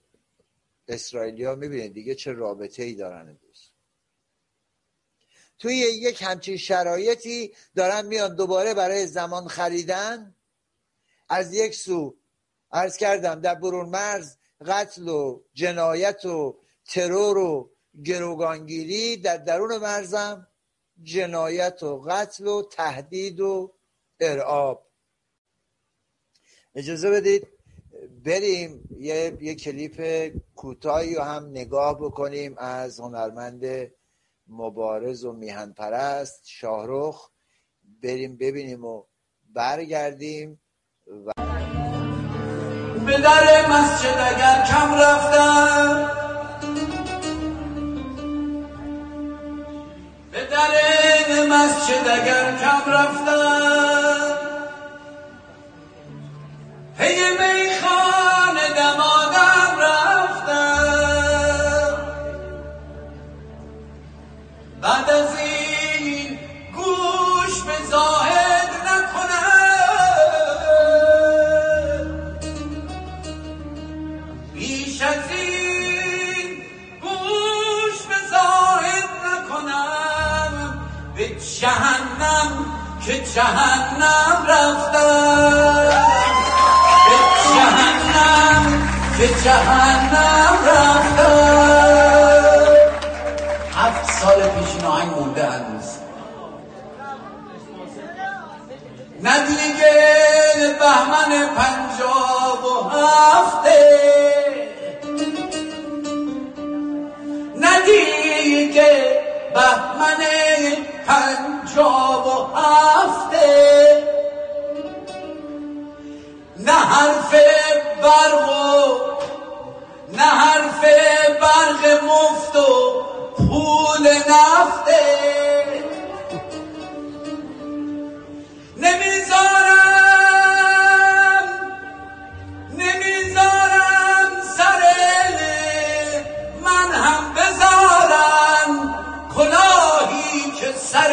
اسرائیلیا می‌بینید دیگه چه رابطه ای دارن امروز. توی یک همچین شرایطی دارن میان دوباره برای زمان خریدن. از یک سو عرض کردم در برون مرز قتل و جنایت و ترور و گروگانگیری در درون مرزم جنایت و قتل و تهدید و ارعاب. اجازه بدید بریم یه, یه کلیپ کوتاهی رو هم نگاه بکنیم از هنرمند مبارز و میهن پرست شاهرخ. بریم ببینیم و برگردیم و به در مسجد اگر کم رفتم در مسجد اگر کم رفتم پی جهنم رفتم به جهنم که جهنم رفتم هفت سال پیش این آهنگ مونده هنوز. نه دیگه بهمن پنجاب و هفته. نه دیگه بهمن پنجاب. و هفته. نه حرف برق و نه حرف برق مفت و پول نفته. نمی‌ذارم نمی‌ذارم سر من هم بذارم. کلاهی که سر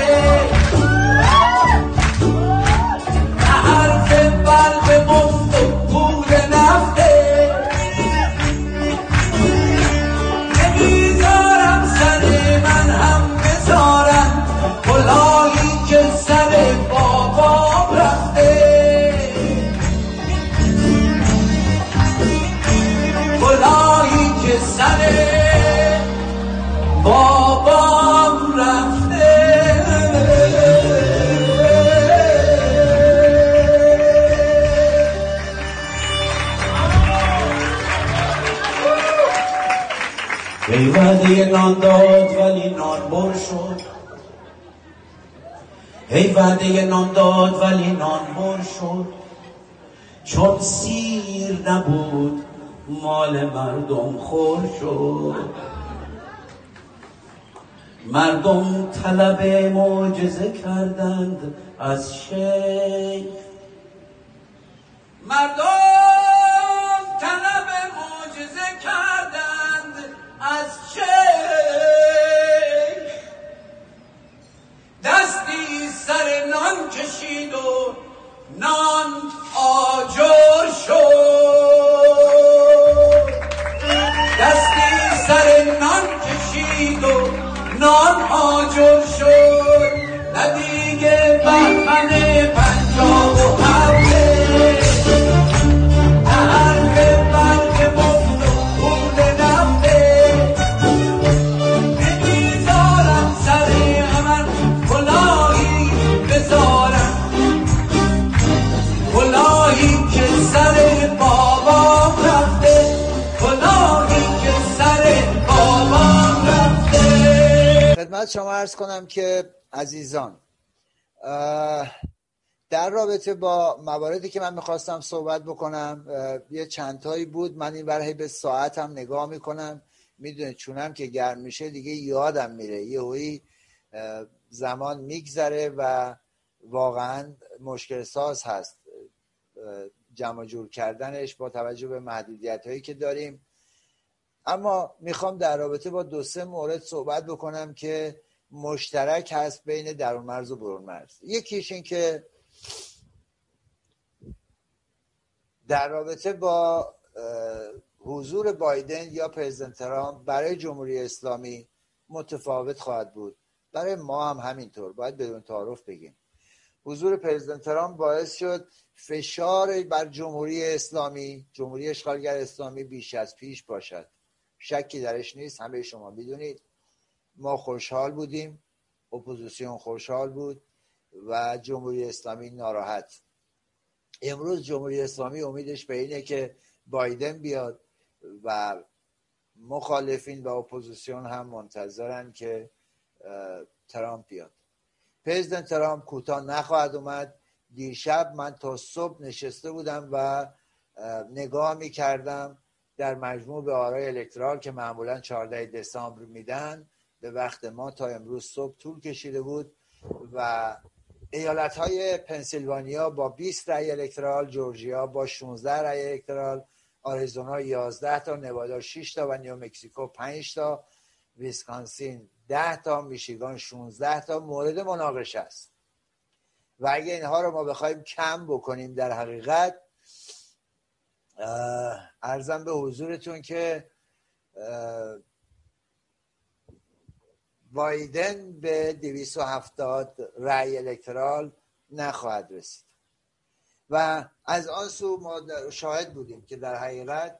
نان داد ولی نان بر شد. ای وعده نان داد ولی نان بر شد. چون سیر نبود مال مردم خور شد. مردم طلب معجزه کردند از شیخ. مردم آجر شد. دستی سر نان کشید و نان آجر شد. نه دیگه بهمن پنجاب شما ارز کنم که عزیزان در رابطه با مواردی که من می‌خواستم صحبت بکنم یه چندتایی بود. من این برای به ساعتم نگاه می‌کنم. می‌دونه چونم که گرم میشه دیگه یادم میره. یه هایی زمان میگذره و واقعا مشکل ساز هست. جمع جور کردنش با توجه به محدودیت هایی که داریم. اما می‌خوام در رابطه با دو سه مورد صحبت بکنم که مشترک هست بین درون مرز و برون مرز یکیش این که در رابطه با حضور بایدن یا پرزیدنت ترامپ برای جمهوری اسلامی متفاوت خواهد بود. برای ما هم همینطور. باید بدون تعارف بگیم. حضور پرزیدنت ترامپ باعث شد فشار بر جمهوری اسلامی جمهوری اشغالگر اسلامی بیش از پیش باشد. شکی درش نیست همه شما می‌دونید. ما خوشحال بودیم. اپوزیسیون خوشحال بود و جمهوری اسلامی ناراحت. امروز جمهوری اسلامی امیدش به اینه که بایدن بیاد و مخالفین و اپوزیسیون هم منتظرن که ترامپ بیاد. پرزیدنت ترامپ کوتاه نخواهد اومد. دیشب من تا صبح نشسته بودم و اه، نگاه می‌کردم. در مجموع به آرای الکترال که معمولا 14 دسامبر میدن به وقت ما تا امروز صبح طول کشیده بود و ایالت های پنسیلوانیا با 20 رأی الکترال جورجیا با 16 رأی الکترال آریزونا 11 تا نوادا 6 تا و نیومکسیکو 5 تا ویسکانسین 10 تا میشیگان 16 تا مورد مناقشه است. و اگه اینها رو ما بخوایم کم بکنیم در حقیقت ارزم به حضورتون که بایدن به 270 رأی الکترال نخواهد رسید. و از آن سو ما شاهد بودیم که در حقیقت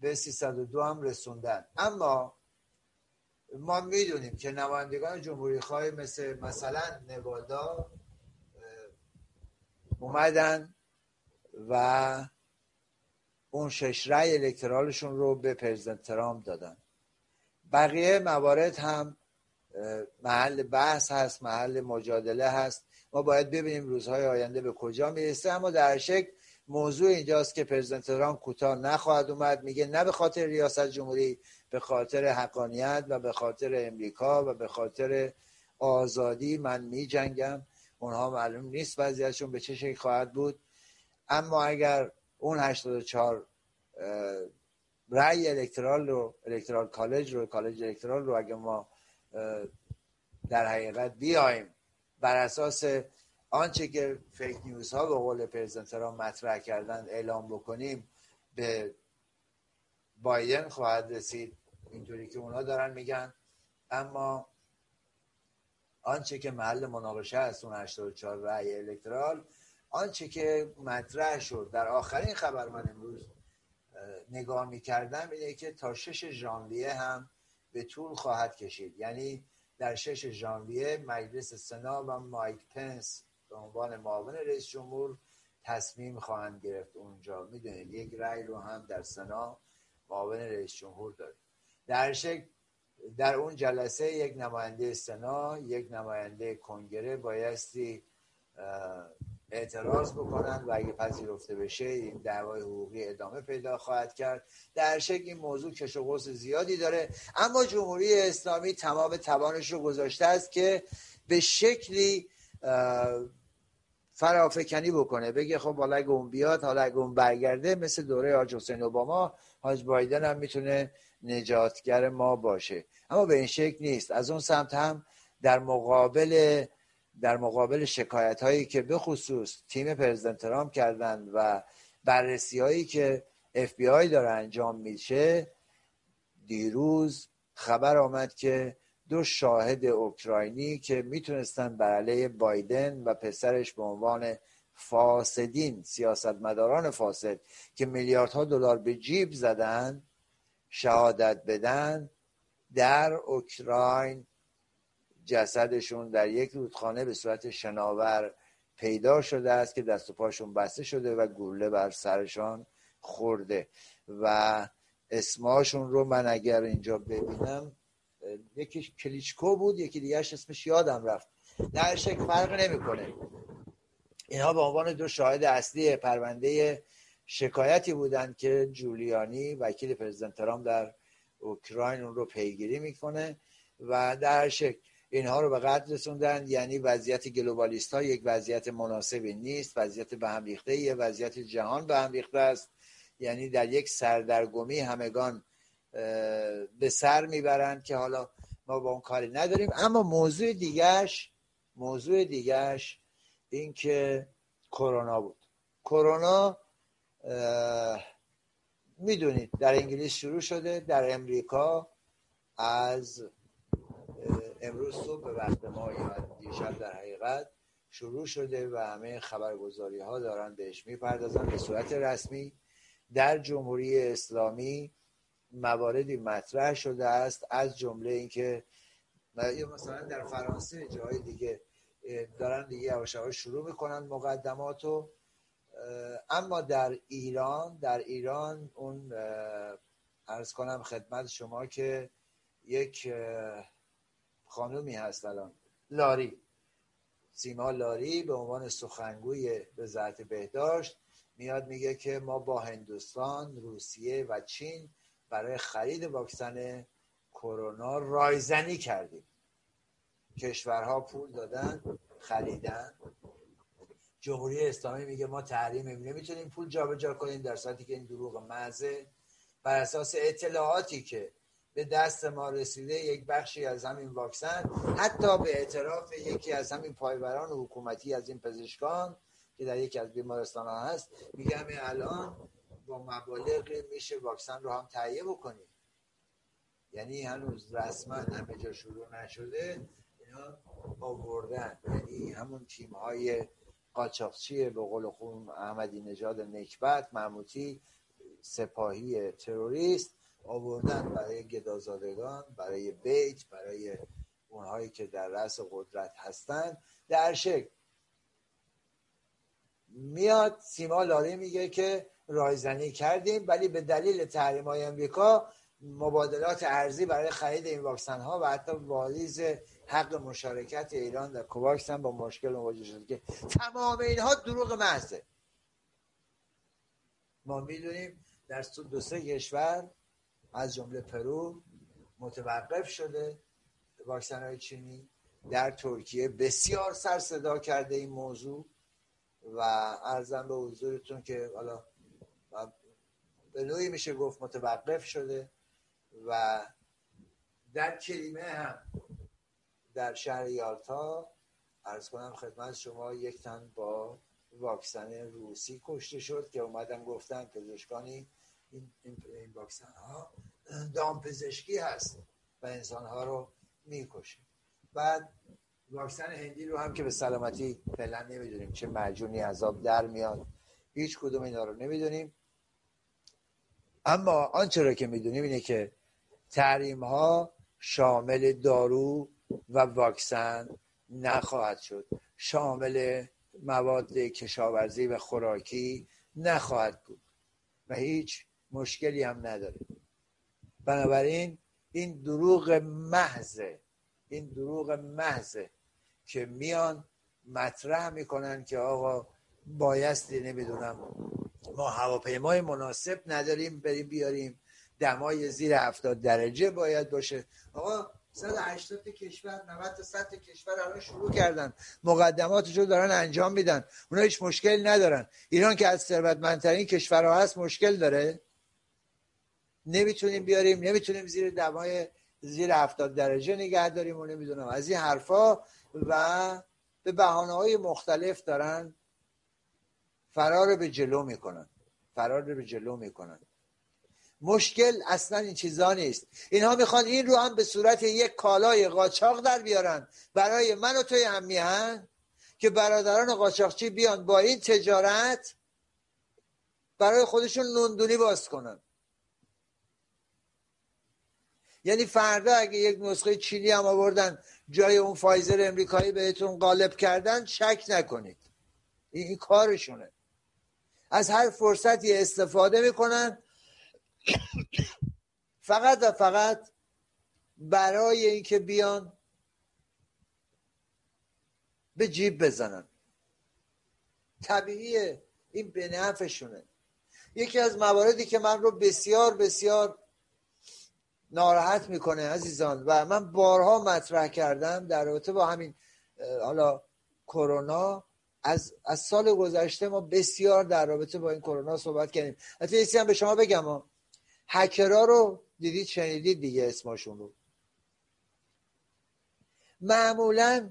به 302 هم رسوندن. اما ما می‌دونیم که نمایندگان جمهوری خواهی مثل مثلا نوادا اومدن و اون شش رأی الکترالشون رو به پرزیدنت ترامپ دادن. بقیه موارد هم محل بحث هست محل مجادله هست. ما باید ببینیم روزهای آینده به کجا می‌رسه. اما در شکل موضوع اینجاست که پرزیدنت ترامپ کوتاه نخواهد اومد. میگه نه به خاطر ریاست جمهوری به خاطر حقانیت و به خاطر امریکا و به خاطر آزادی من می جنگم اونها معلوم نیست وضعیتشون به چه شکل خواهد بود. اما اگر اون 84 اه، رأی الکترال رو الکترال کالج رو کالج الکترال رو اگه ما در حقیقت بیایم بر اساس آنچه که فیک نیوز ها به قول پرزیدنت را مطرح کردن اعلام بکنیم به بایدن خواهد رسید. اینطوری که اونا دارن میگن. اما آنچه که محل مناقشه است اون 84 رأی الکترال آنچه که مطرح شد. در آخرین خبر من امروز اه، نگاه می‌کردم اینه که تا 6 ژانویه هم به طول خواهد کشید. یعنی در 6 ژانویه مجلس سنا و مایک پنس به عنوان معاون رئیس جمهور تصمیم خواهند گرفت اونجا. می‌دونید یک رأی رو هم در سنا معاون رئیس جمهور داره در شکل در اون جلسه یک نماینده سنا یک نماینده کنگره بایستی اعتراض بکنن و اگه پذیرفته بشه این دعوای حقوقی ادامه پیدا خواهد کرد. در شکل این موضوع کش و زیادی داره. اما جمهوری اسلامی تمام توانش رو گذاشته است که به شکلی فرافکنی بکنه. بگه خب حالا اگه اون بیاد حالا اگه اون برگرده مثل دوره حاج حسین اوباما حاج بایدن هم می‌تونه نجاتگر ما باشه. اما به این شکل نیست. از اون سمت هم در مقابل در مقابل شکایت هایی که به خصوص تیم پرزیدنت ترامپ کردند و بررسی هایی که اف بی داره انجام میشه دیروز خبر آمد که دو شاهد اوکراینی که می‌تونستن بر علیه بایدن و پسرش به عنوان فاسدین سیاستمداران فاسد که میلیاردها دلار به جیب زدن شهادت بدن در اوکراین جسدشون در یک رودخانه به صورت شناور پیدا شده است که دست و پاشون بسته شده و گوله بر سرشان خورده. و اسماشون رو من اگر اینجا ببینم یکی کلیچکو بود یکی دیگرش اسمش یادم رفت. در شکل فرق نمی‌کنه. اینها به عنوان دو شاهد اصلی پرونده شکایتی بودند که جولیانی وکیل پرزیدنت ترامپ در اوکراین اون رو پیگیری می‌کنه و در شکل اینها رو به قدر رسوندن یعنی وضعیت گلوبالیست ها یک وضعیت مناسبی نیست وضعیت به هم ریخته یه وضعیت جهان به هم ریخته است. یعنی در یک سردرگمی همگان به سر می‌برند که حالا ما با اون کاری نداریم. اما موضوع دیگرش موضوع دیگرش این که کرونا بود. کرونا می‌دونید در انگلیس شروع شده در امریکا از امروز صبح به وقت ما یا دیشب در حقیقت شروع شده و همه خبرگزاری ها دارن بهش می‌پردازن به صورت رسمی. در جمهوری اسلامی مواردی مطرح شده است از جمله اینکه مثلا در فرانسه جای دیگه دارن دیگه یواش شروع می‌کنن مقدماتو. اما در ایران در ایران اون ارز کنم خدمت شما که یک خانومی هست الان. لاری. سیما لاری به عنوان سخنگوی وزارت بهداشت میاد میگه که ما با هندوستان روسیه و چین برای خرید واکسن کرونا رایزنی کردیم. کشورها پول دادن خریدن. جمهوری اسلامی میگه ما تحریم نمی‌تونیم پول جابجا کنیم در صورتی که این دروغ محضه. بر اساس اطلاعاتی که به دست ما رسیده یک بخشی از همین واکسن حتی به اعتراف یکی از همین پایبران حکومتی از این پزشکان که در یکی از بیمارستان ها هست میگه همین الان با مبالغ میشه واکسن رو هم تهیه بکنیم. یعنی هنوز رسما همه جا شروع نشده اینا آوردن. یعنی همون تیم های قاچاقچی به قول خون احمدی نژاد نکبت محموتی سپاهی تروریست آوردن برای گدازادگان برای بیت برای اونهایی که در رأس قدرت هستند. در شکل میاد سیما لاری میگه که رایزنی کردیم ولی به دلیل تحریم های امریکا مبادلات ارزی برای خرید این واکسن ها و حتی واریز حق مشارکت ایران در کوواکس هم با مشکل مواجه شده که تمام اینها دروغ محضه. ما می‌دونیم در دو سه کشور از جمله پرو متوقف شده واکسن های چینی در ترکیه. بسیار سر صدا کرده این موضوع و ارزم به حضورتون که حالا به نوعی میشه گفت متوقف شده و در کریمه هم در شهر یالتا ارز کنم خدمت شما یک تن با واکسن روسی کشته شد که اومدن گفتن پزشکانی این, این, واکسن ها دامپزشکی هست و انسان ها رو می‌کشه. بعد واکسن هندی رو هم که به سلامتی فعلا نمی‌دونیم چه مجونی عذاب در میاد هیچ کدوم اینا رو نمی‌دونیم. اما آنچه رو که می‌دونیم اینه که تحریم ها شامل دارو و واکسن نخواهد شد. شامل مواد کشاورزی و خوراکی نخواهد بود. و هیچ مشکلی هم نداره. بنابراین این دروغ محضه. این دروغ محضه که میان مطرح می‌کنن که آقا بایستی نمی‌دونم ما هواپیمای مناسب نداریم بریم بیاریم. دمای زیر هفتاد درجه باید باشه. آقا 180 کشور 90 تا 100 کشور الان شروع کردن. مقدماتشو دارن انجام میدن. اونا هیچ مشکل ندارن. ایران که از ثروتمندترین کشورها هست مشکل داره؟ نمی‌تونیم بیاریم نمی‌تونیم زیر دمای زیر هفتاد درجه نگه داریم و نمی‌دونم. از این حرفا و به بحانه های مختلف دارن فرار به جلو می‌کنن. فرار به جلو می‌کنن. مشکل اصلا این چیزا نیست. اینها می‌خوان این رو هم به صورت یک کالای قاچاق در بیارن. برای من و توی هم میهن که برادران قاچاقچی بیان با این تجارت برای خودشون نوندونی باز کنن. یعنی فردا اگه یک نسخه چینی هم آوردن جای اون فایزر امریکایی بهتون غالب کردن شک نکنید. این, کارشونه. از هر فرصتی استفاده می‌کنن. [COUGHS] فقط و فقط برای اینکه بیان به جیب بزنن. طبیعیه. این به نفعشونه. یکی از مواردی که من رو بسیار بسیار ناراحت می‌کنه عزیزان. و من بارها مطرح کردم در رابطه با همین حالا کرونا. از, از سال گذشته ما بسیار در رابطه با این کرونا صحبت کردیم. حتی هم به شما بگم هکرها رو دیدید شنیدید دیگه اسمشون رو. معمولا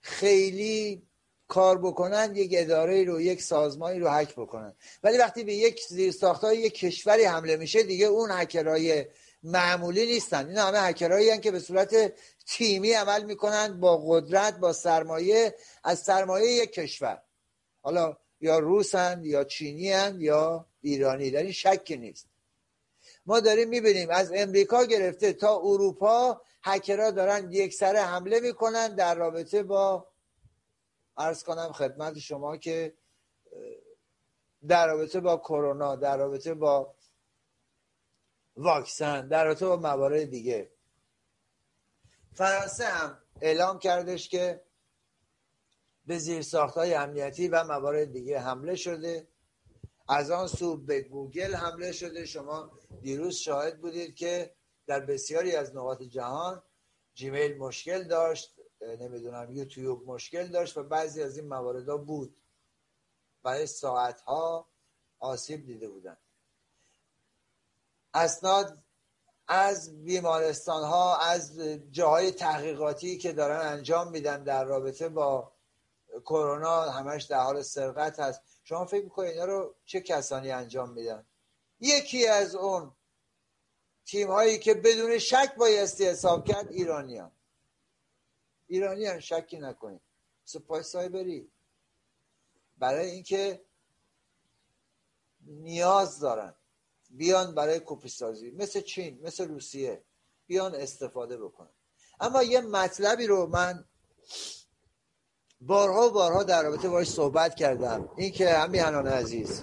خیلی کار بکنن یک اداره رو یک سازمانی رو هک بکنن. ولی وقتی به یک زیرساختهای یک کشوری حمله میشه دیگه اون هکرهای معمولی نیستن. این همه هکرهایی که به صورت تیمی عمل می‌کنن با قدرت با سرمایه از سرمایه یک کشور. حالا یا روسن یا چینی هن یا ایرانی. در این شک نیست. ما داریم می‌بینیم از امریکا گرفته تا اروپا هکرها دارن یک سره حمله می‌کنن در رابطه با ارز کنم خدمت شما که در رابطه با کرونا در رابطه با واکسن. در رابطه با موارد دیگه. فرانسه هم اعلام کردش که به زیر های امنیتی و موارد دیگه حمله شده. از آن سو به گوگل حمله شده. شما دیروز شاهد بودید که در بسیاری از نقاط جهان جیمیل مشکل داشت نمی‌دونم یوتیوب مشکل داشت و بعضی از این موارد بود. برای ساعت ها آسیب دیده بودن اسناد از بیمارستان ها از جاهای تحقیقاتی که دارن انجام میدن در رابطه با کرونا همش در حال سرقت هست. شما فکر می‌کنید اینا رو چه کسانی انجام میدن؟ یکی از اون تیم هایی که بدون شک بایستی حساب کرد ایرانیان. ایرانیان شکی نکنید. سپاه سایبری. برای اینکه نیاز دارن. بیان برای کپی سازی مثل چین مثل روسیه بیان استفاده بکنن. اما یه مطلبی رو من بارها و بارها در رابطه باش صحبت کردم این که همیهنان عزیز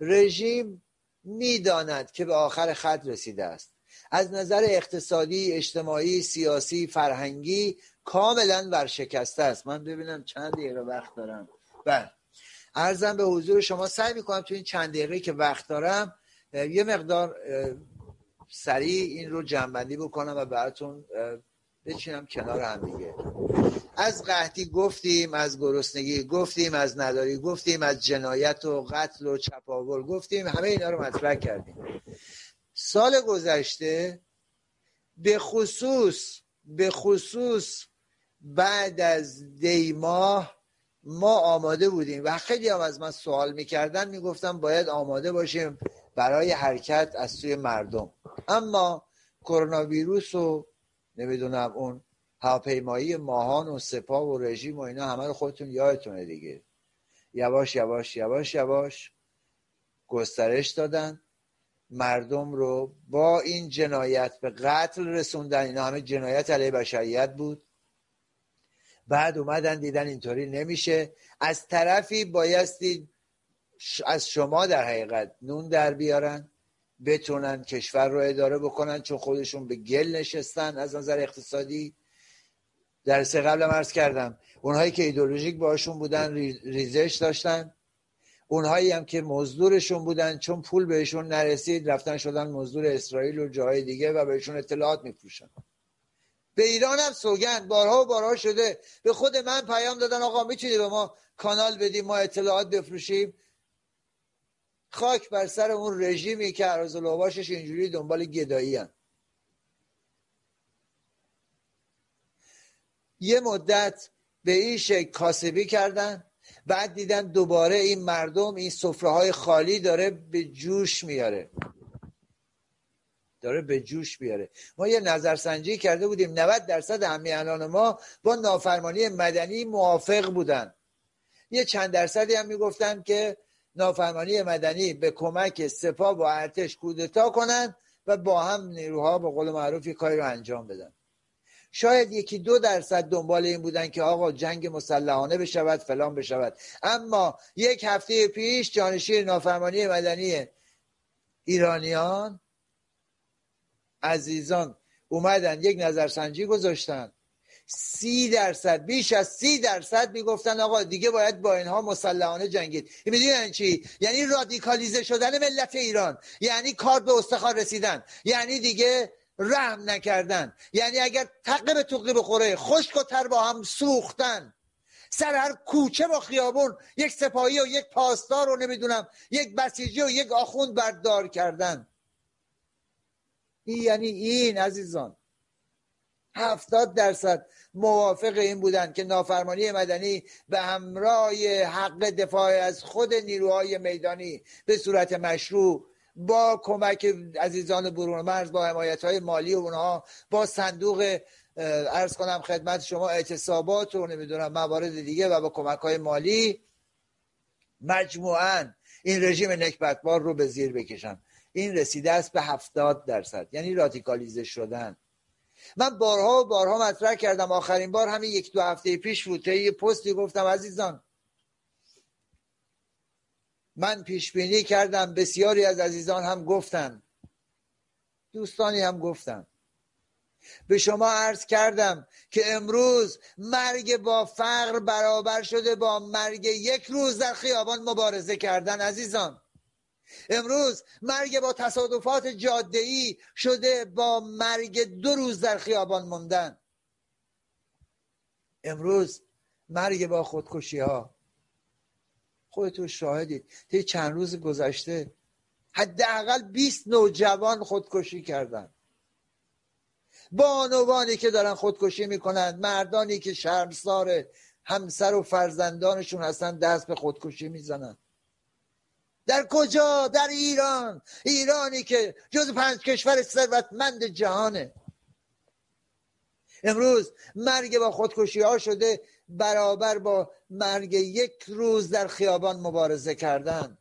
رژیم می‌داند که به آخر خط رسیده است. از نظر اقتصادی اجتماعی سیاسی فرهنگی کاملا ورشکسته است. من ببینم چند دقیقه وقت دارم. بله. ارزم به حضور شما سعی می‌کنم تو این چند دقیقه که وقت دارم یه مقدار سریع این رو جنبندی بکنم و براتون بچینم کنار هم دیگه. از قحطی گفتیم از گرسنگی گفتیم از نداری گفتیم از جنایت و قتل و چپاول گفتیم همه اینا رو مطرح کردیم. سال گذشته به خصوص به خصوص بعد از دیماه ما آماده بودیم و خیلی هم از من سوال می‌کردن می‌گفتم باید آماده باشیم برای حرکت از سوی مردم. اما کرونا ویروس و نمی‌دونم اون هواپیمایی ماهان و سپاه و رژیم و اینا همه رو خودتون یادتونه دیگه. یواش یواش یواش یواش گسترش دادن. مردم رو با این جنایت به قتل رسوندن. اینا همه جنایت علیه بشریت بود. بعد اومدن دیدن اینطوری نمیشه. از طرفی بایستی از شما در حقیقت نون در بیارن بتونن کشور رو اداره بکنن چون خودشون به گل نشستن از نظر اقتصادی. در سه قبل عرض کردم اونهایی که ایدولوژیک باشون بودن ریزش داشتن. اونهایی هم که مزدورشون بودن چون پول بهشون نرسید رفتن شدن مزدور اسرائیل و جاهای دیگه و بهشون اطلاعات میفروشن. به ایران هم سوگند بارها و بارها شده. به خود من پیام دادن آقا می‌تونی به ما کانال بدیم ما اطلاعات بفروشیم؟ خاک بر سر اون رژیمی که عرض باشش اینجوری دنبال گدایی هم. یه مدت به این شکل کاسبی کردن بعد دیدن دوباره این مردم این سفره های خالی داره به جوش میاره. داره به جوش بیاره ما یه نظرسنجی کرده بودیم 90 درصد همیهنان ما با نافرمانی مدنی موافق بودن. یه چند درصدی هم می‌گفتن که نافرمانی مدنی به کمک سپاه و ارتش کودتا کنن و با هم نیروها به قول معروف یه کاری رو انجام بدن. شاید یکی دو درصد دنبال این بودن که آقا جنگ مسلحانه بشود فلان بشود. اما یک هفته پیش جانشین نافرمانی مدنی ایرانیان عزیزان اومدن یک نظرسنجی گذاشتن. سی درصد بیش از سی درصد می‌گفتن آقا دیگه باید با اینها مسلحانه جنگید. می‌دونین یعنی چی؟ یعنی رادیکالیزه شدن ملت ایران. یعنی کار به استخوان رسیدن. یعنی دیگه رحم نکردن. یعنی اگر تقه به توقی بخوره خشک و تر با هم سوختن. سر هر کوچه با خیابون یک سپاهی و یک پاسدار رو نمی‌دونم یک بسیجی و یک آخوند بردار کردن. یعنی این عزیزان. هفتاد درصد موافق این بودن که نافرمانی مدنی به همراه حق دفاع از خود نیروهای میدانی به صورت مشروع با کمک عزیزان برون مرز با حمایت های مالی اونها با صندوق ارز کنم خدمت شما اعتصابات و نمی‌دونم موارد دیگه و با کمک های مالی مجموعا این رژیم نکبتبار رو به زیر بکشن. این رسیده است به هفتاد درصد یعنی رادیکالیزه شدن. من بارها و بارها مطرح کردم. آخرین بار همین یک دو هفته پیش بود. یه پستی گفتم عزیزان من پیش بینی کردم. بسیاری از عزیزان هم گفتن. دوستانی هم گفتن. به شما عرض کردم که امروز مرگ با فقر برابر شده با مرگ یک روز در خیابان مبارزه کردن. عزیزان امروز مرگ با تصادفات جاده شده با مرگ دو روز در خیابان موندن. امروز مرگ با خودکشی ها خودتون شاهدید. طی چند روز گذشته حداقل 20 نوجوان خودکشی کردن. بانوانی که دارن خودکشی می‌کنن مردانی که شرمسار همسر و فرزندانشون هستن دست به خودکشی می‌زنن. در کجا؟ در ایران. ایرانی که جز پنج کشور ثروتمند جهانه. امروز مرگ با خودکشی ها شده برابر با مرگ یک روز در خیابان مبارزه کردن.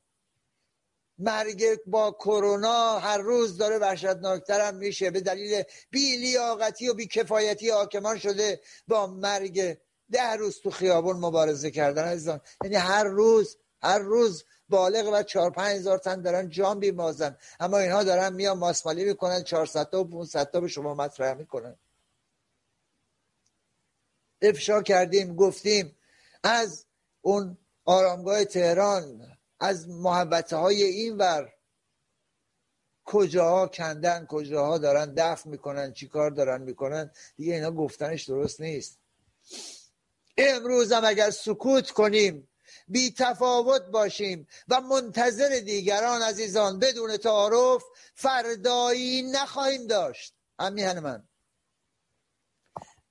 مرگ با کرونا هر روز داره وحشتناکتر هم میشه. به دلیل بیلیاقتی و بیکفایتی حاکمان شده با مرگ ده روز تو خیابان مبارزه کردن. یعنی هر روز هر روز بالغ و چهار پنج هزار تن دارن جام بیمازن. اما اینها دارن میان ماسمالی می‌کنن 400 تا و 500 تا به شما مطرح می‌کنن. افشا کردیم گفتیم از اون آرامگاه تهران از محبته های این ور کجاها کندن کجاها دارن دفن می‌کنن چیکار دارن می‌کنن؟ دیگه اینا گفتنش درست نیست. امروز هم اگر سکوت کنیم بی تفاوت باشیم و منتظر دیگران عزیزان بدون تعارف فردایی نخواهیم داشت. همیهن من.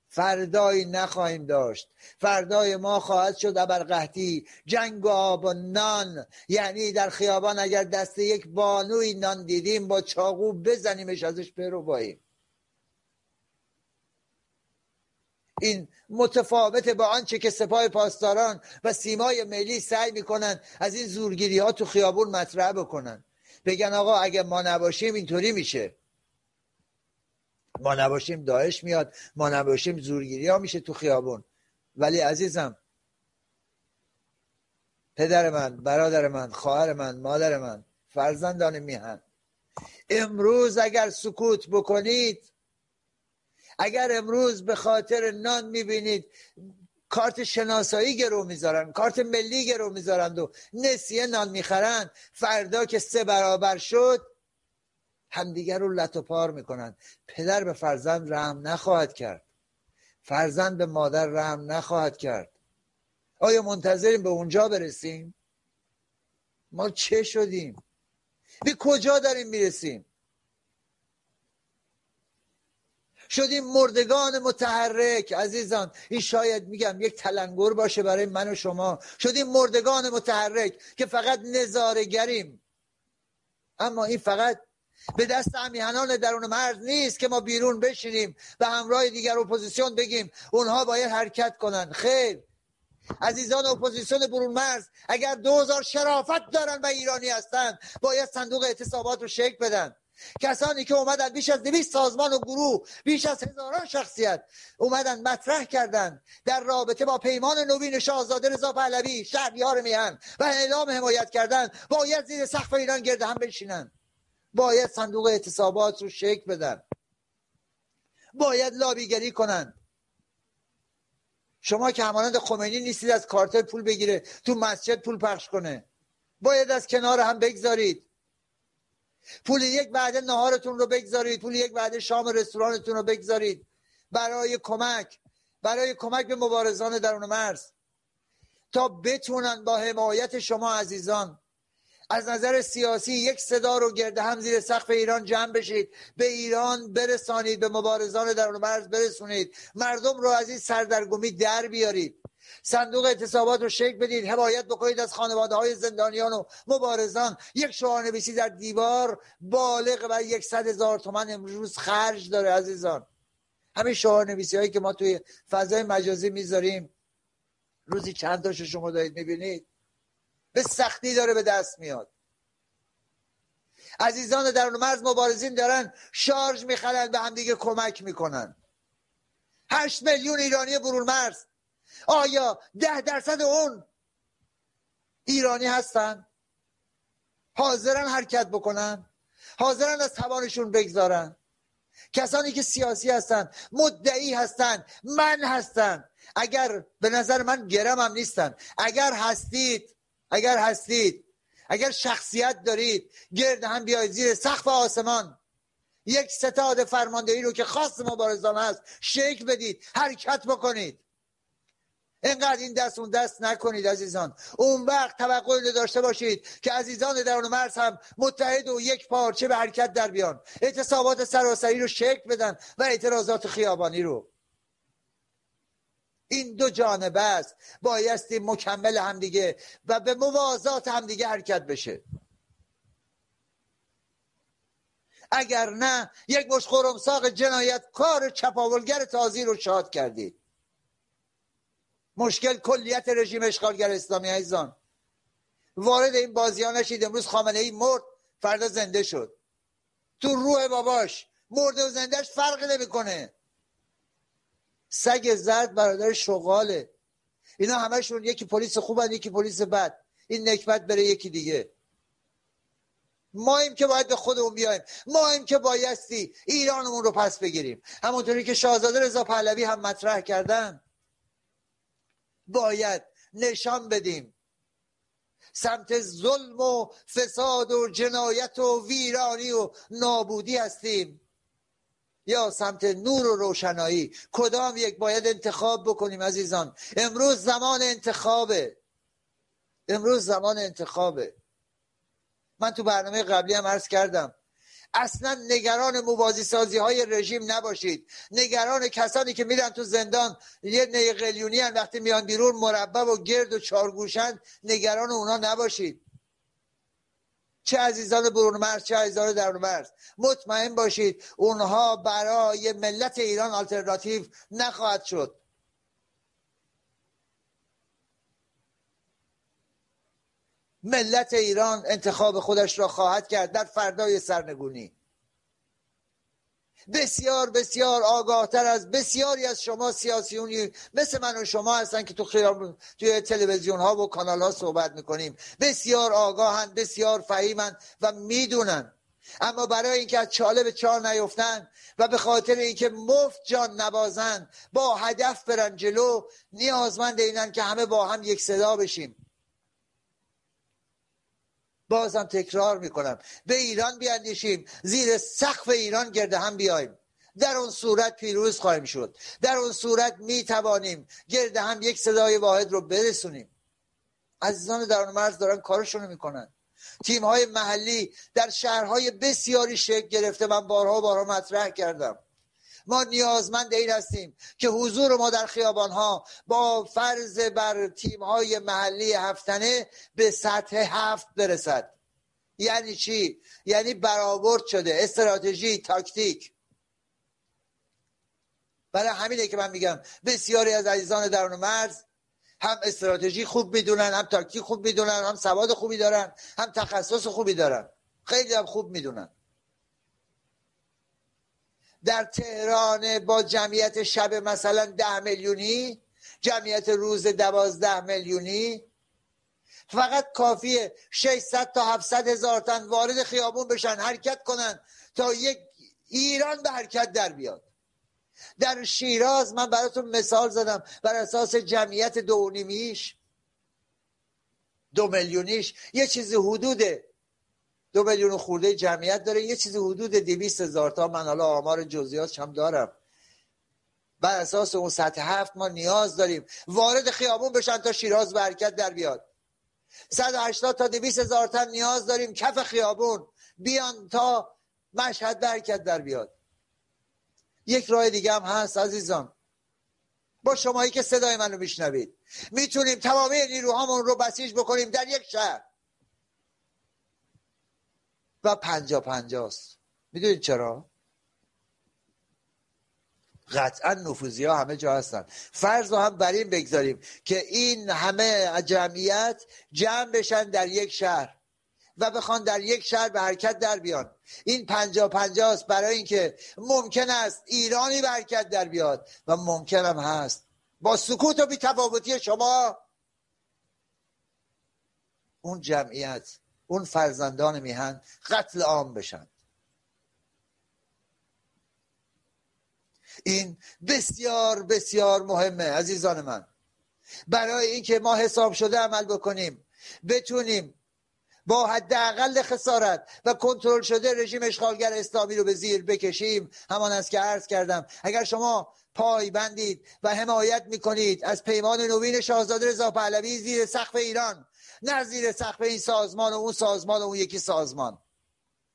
فردایی نخواهیم داشت. فردای ما خواهد شد ابرقحطی جنگ و آب و نان. یعنی در خیابان اگر دست یک بانوی نان دیدیم با چاقو بزنیمش ازش برو باییم این متفاوت با آنچه که سپاه پاسداران و سیمای ملی سعی می‌کنن از این زورگیری ها تو خیابون مطرح بکنن. بگن آقا اگه ما نباشیم اینطوری میشه. ما نباشیم داعش میاد ما نباشیم زورگیری ها میشه تو خیابون. ولی عزیزم پدر من برادر من خواهر من مادر من فرزندان میهن امروز اگر سکوت بکنید اگر امروز به خاطر نان می‌بینید کارت شناسایی گرو می‌ذارن کارت ملی گرو می‌ذارند و نسیه نان می‌خرن فردا که سه برابر شد همدیگر رو لط و پار می‌کنن پدر به فرزند رحم نخواهد کرد. فرزند به مادر رحم نخواهد کرد. آیا منتظریم به اونجا برسیم؟ ما چه شدیم؟ به کجا داریم می‌رسیم؟ شدیم مردگان متحرک. عزیزان این شاید میگم یک تلنگر باشه برای من و شما. شدیم مردگان متحرک که فقط نظارگریم اما این فقط به دست هم‌میهنان درون مرز نیست که ما بیرون بشینیم به همراه دیگر اپوزیسیون بگیم. اونها باید حرکت کنن. خیر. عزیزان اپوزیسیون برون مرز اگر دوزار شرافت دارن و ایرانی هستن باید صندوق اعتصابات رو شکل بدن. کسانی که اومدن بیش از دویست سازمان و گروه بیش از هزاران شخصیت اومدن مطرح کردن در رابطه با پیمان نوین شاهزاده رضا پهلوی شهریار میهن و اعلام حمایت کردن باید زیر سقف ایران گرد هم بشینن باید صندوق اعتصابات رو شکل بدن. باید لابیگری کنن. شما که همانند خمینی نیستید از کارتر پول بگیره تو مسجد پول پخش کنه. باید از کنار هم بگذارید. پول یک بعد نهارتون رو بگذارید پول یک بعد شام رستورانتون رو بگذارید. برای کمک برای کمک به مبارزان درون مرز. تا بتونن با حمایت شما عزیزان از نظر سیاسی یک صدا رو گرده هم زیر سقف ایران جمع بشید. به ایران برسانید به مبارزان درون مرز برسونید. مردم رو از این سردرگمی در بیارید. صندوق اعتصابات رو شکل بدید حمایت بکنید از خانواده های زندانیان و مبارزان. یک شعار نویسی در دیوار بالغ و یکصد هزار تومن امروز خرج داره عزیزان. همین شعار نویسی هایی که ما توی فضای مجازی می‌ذاریم. روزی چند تاشو شما دارید می‌بینید؟ به سختی داره به دست میاد. عزیزان درون مرز مبارزین دارن شارژ می‌خرن به همدیگه کمک می‌کنن. هشت میلیون ایرانی برون مرز. آیا ده درصد اون ایرانی هستن؟ حاضرن حرکت بکنن؟ حاضرن از توانشون بگذارن؟ کسانی که سیاسی هستن مدعی هستن من هستن اگر به نظر من گرم هم نیستن. اگر هستید اگر هستید اگر شخصیت دارید گرد هم بیاید زیر سقف آسمان. یک ستاد فرماندهی رو که خاص مبارزان هست شکل بدید حرکت بکنید. اینقدر این دست اون دست نکنید عزیزان. اون وقت توقع داشته باشید که عزیزان درون مرز هم متحد و یک پارچه به حرکت در بیان. اعتصابات سراسری رو شکل بدن و اعتراضات خیابانی رو. این دو جانبه است. بایستی مکمل همدیگه و به موازات همدیگه حرکت بشه. اگر نه یک مش خرمساق جنایت کار چپاولگر تازی رو شاد کردید. مشکل کلیت رژیم اشغالگر اسلامی عزیزان. وارد این بازی ها نشید. امروز خامنه ای مرد فردا زنده شد. تو روح باباش مرده و زندهش فرقی نمی‌کنه. سگ زرد برادر شغاله. اینا همشون یکی پلیس خوبن یکی پلیس بد. این نکبت بره یکی دیگه. مایم که باید به خودمون بیایم. مایم که بایستی ایرانمون رو پس بگیریم. همونطوری که شاهزاده رضا پهلوی هم مطرح کردن. باید نشان بدیم. سمت ظلم و فساد و جنایت و ویرانی و نابودی هستیم. یا سمت نور و روشنایی. کدام یک باید انتخاب بکنیم عزیزان؟ امروز زمان انتخابه. امروز زمان انتخابه. من تو برنامه قبلی هم عرض کردم. اصلا نگران موازی سازی های رژیم نباشید. نگران کسانی که میرن تو زندان یه نیقلیونی هم وقتی میان بیرون مربع و گرد و چارگوشند نگران اونا نباشید. چه عزیزان برون مرز چه عزیزان درون مرز مطمئن باشید اونها برای ملت ایران آلترناتیو نخواهد شد. ملت ایران انتخاب خودش را خواهد کرد در فردای سرنگونی. بسیار بسیار آگاهتر از بسیاری از شما سیاسیونی مثل من و شما هستن که تو خیام توی تلویزیون ها و کانال ها صحبت می‌کنیم. بسیار آگاهند بسیار فهیمند و می‌دونن. اما برای اینکه از چاله به چال نیفتن و به خاطر اینکه مفت جان نبازن با هدف برن جلو نیازمند اینن که همه با هم یک صدا بشیم. بازم تکرار می‌کنم. به ایران بیاندیشیم. زیر سقف ایران گرده هم بیایم. در اون صورت پیروز خواهیم شد. در اون صورت می توانیم گرد هم یک صدای واحد رو برسونیم. عزیزان در اون مرز دارن کارشون می‌کنن. تیم های محلی در شهرهای بسیاری شکل گرفته. من بارها بارها مطرح کردم. ما نیازمند این هستیم که حضور ما در خیابان ها با فرض بر تیم های محلی هفتنه به سطح هفت برسد. یعنی چی؟ یعنی برآورد شده. استراتژی تاکتیک. برای همینه که من میگم بسیاری از عزیزان درون مرز هم استراتژی خوب می‌دونن هم تاکتیک خوب می‌دونن هم سواد خوبی دارن هم تخصص خوبی دارن. خیلی هم خوب می‌دونن. در تهران با جمعیت شب مثلا ده میلیونی جمعیت روز دوازده میلیونی. فقط کافیه 600 تا 700 هزار تن وارد خیابون بشن حرکت کنن تا یک ایران به حرکت در بیاد. در شیراز من براتون مثال زدم بر اساس جمعیت دو نیمیش دو میلیونیش یه چیزی حدود دو میلیون خورده جمعیت داره. یه چیزی حدود دویست هزار تا من حالا آمار جزئیات هم دارم. بر اساس اون سطح هفت ما نیاز داریم وارد خیابون بشن تا شیراز به حرکت در بیاد. 180 تا دویست هزار تن نیاز داریم کف خیابون بیان تا مشهد به حرکت در بیاد. یک راه دیگه هم هست عزیزان. با شمایی که صدای منو میشنوید. می‌تونیم تمامی نیروهامون رو بسیج بکنیم در یک شهر. و پنجا پنجاست. می‌دونید چرا؟ قطعا نفوذی ها همه جا هستن. فرض رو هم بر این بگذاریم که این همه جمعیت جمع بشن در یک شهر و بخوان در یک شهر به حرکت در بیان. این پنجا پنجاست برای اینکه ممکن است ایرانی به حرکت در بیاد و ممکن هم هست. با سکوت و بیتفاوتی شما اون جمعیت اون فرزندان میهن قتل عام بشن. این بسیار بسیار مهمه عزیزان من. برای اینکه ما حساب شده عمل بکنیم بتونیم با حداقل خسارت و کنترل شده رژیم اشغالگر اسلامی رو به زیر بکشیم. همان است که عرض کردم اگر شما پای بندید و حمایت می‌کنید از پیمان نوین شاهزاده رضا پهلوی زیر سقف ایران نه زیر سقف این سازمان و اون سازمان و اون یکی سازمان.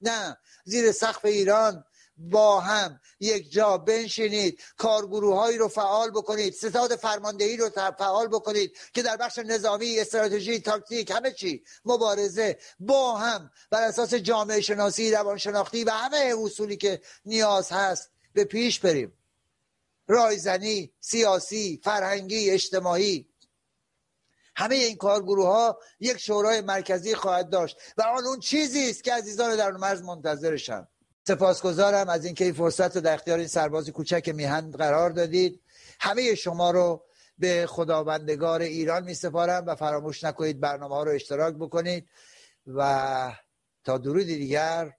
نه زیر سقف ایران با هم یک جا بنشینید کارگروه هایی رو فعال بکنید ستاد فرماندهی رو فعال بکنید که در بخش نظامی استراتژی تاکتیک همه چی مبارزه با هم بر اساس جامعه شناسی روانشناختی و همه اصولی که نیاز هست به پیش بریم. رایزنی سیاسی فرهنگی اجتماعی همه این کارگروه ها یک شورای مرکزی خواهد داشت و آن اون چیزی است که عزیزان در مرز منتظرشن. سپاسگزارم از اینکه این فرصت رو در اختیار این سرباز کوچک میهن قرار دادید. همه شما رو به خداوندگار ایران می سپارم و فراموش نکنید برنامه ها رو اشتراک بکنید و تا درود دیگر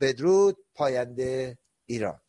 بدرود پاینده ایران.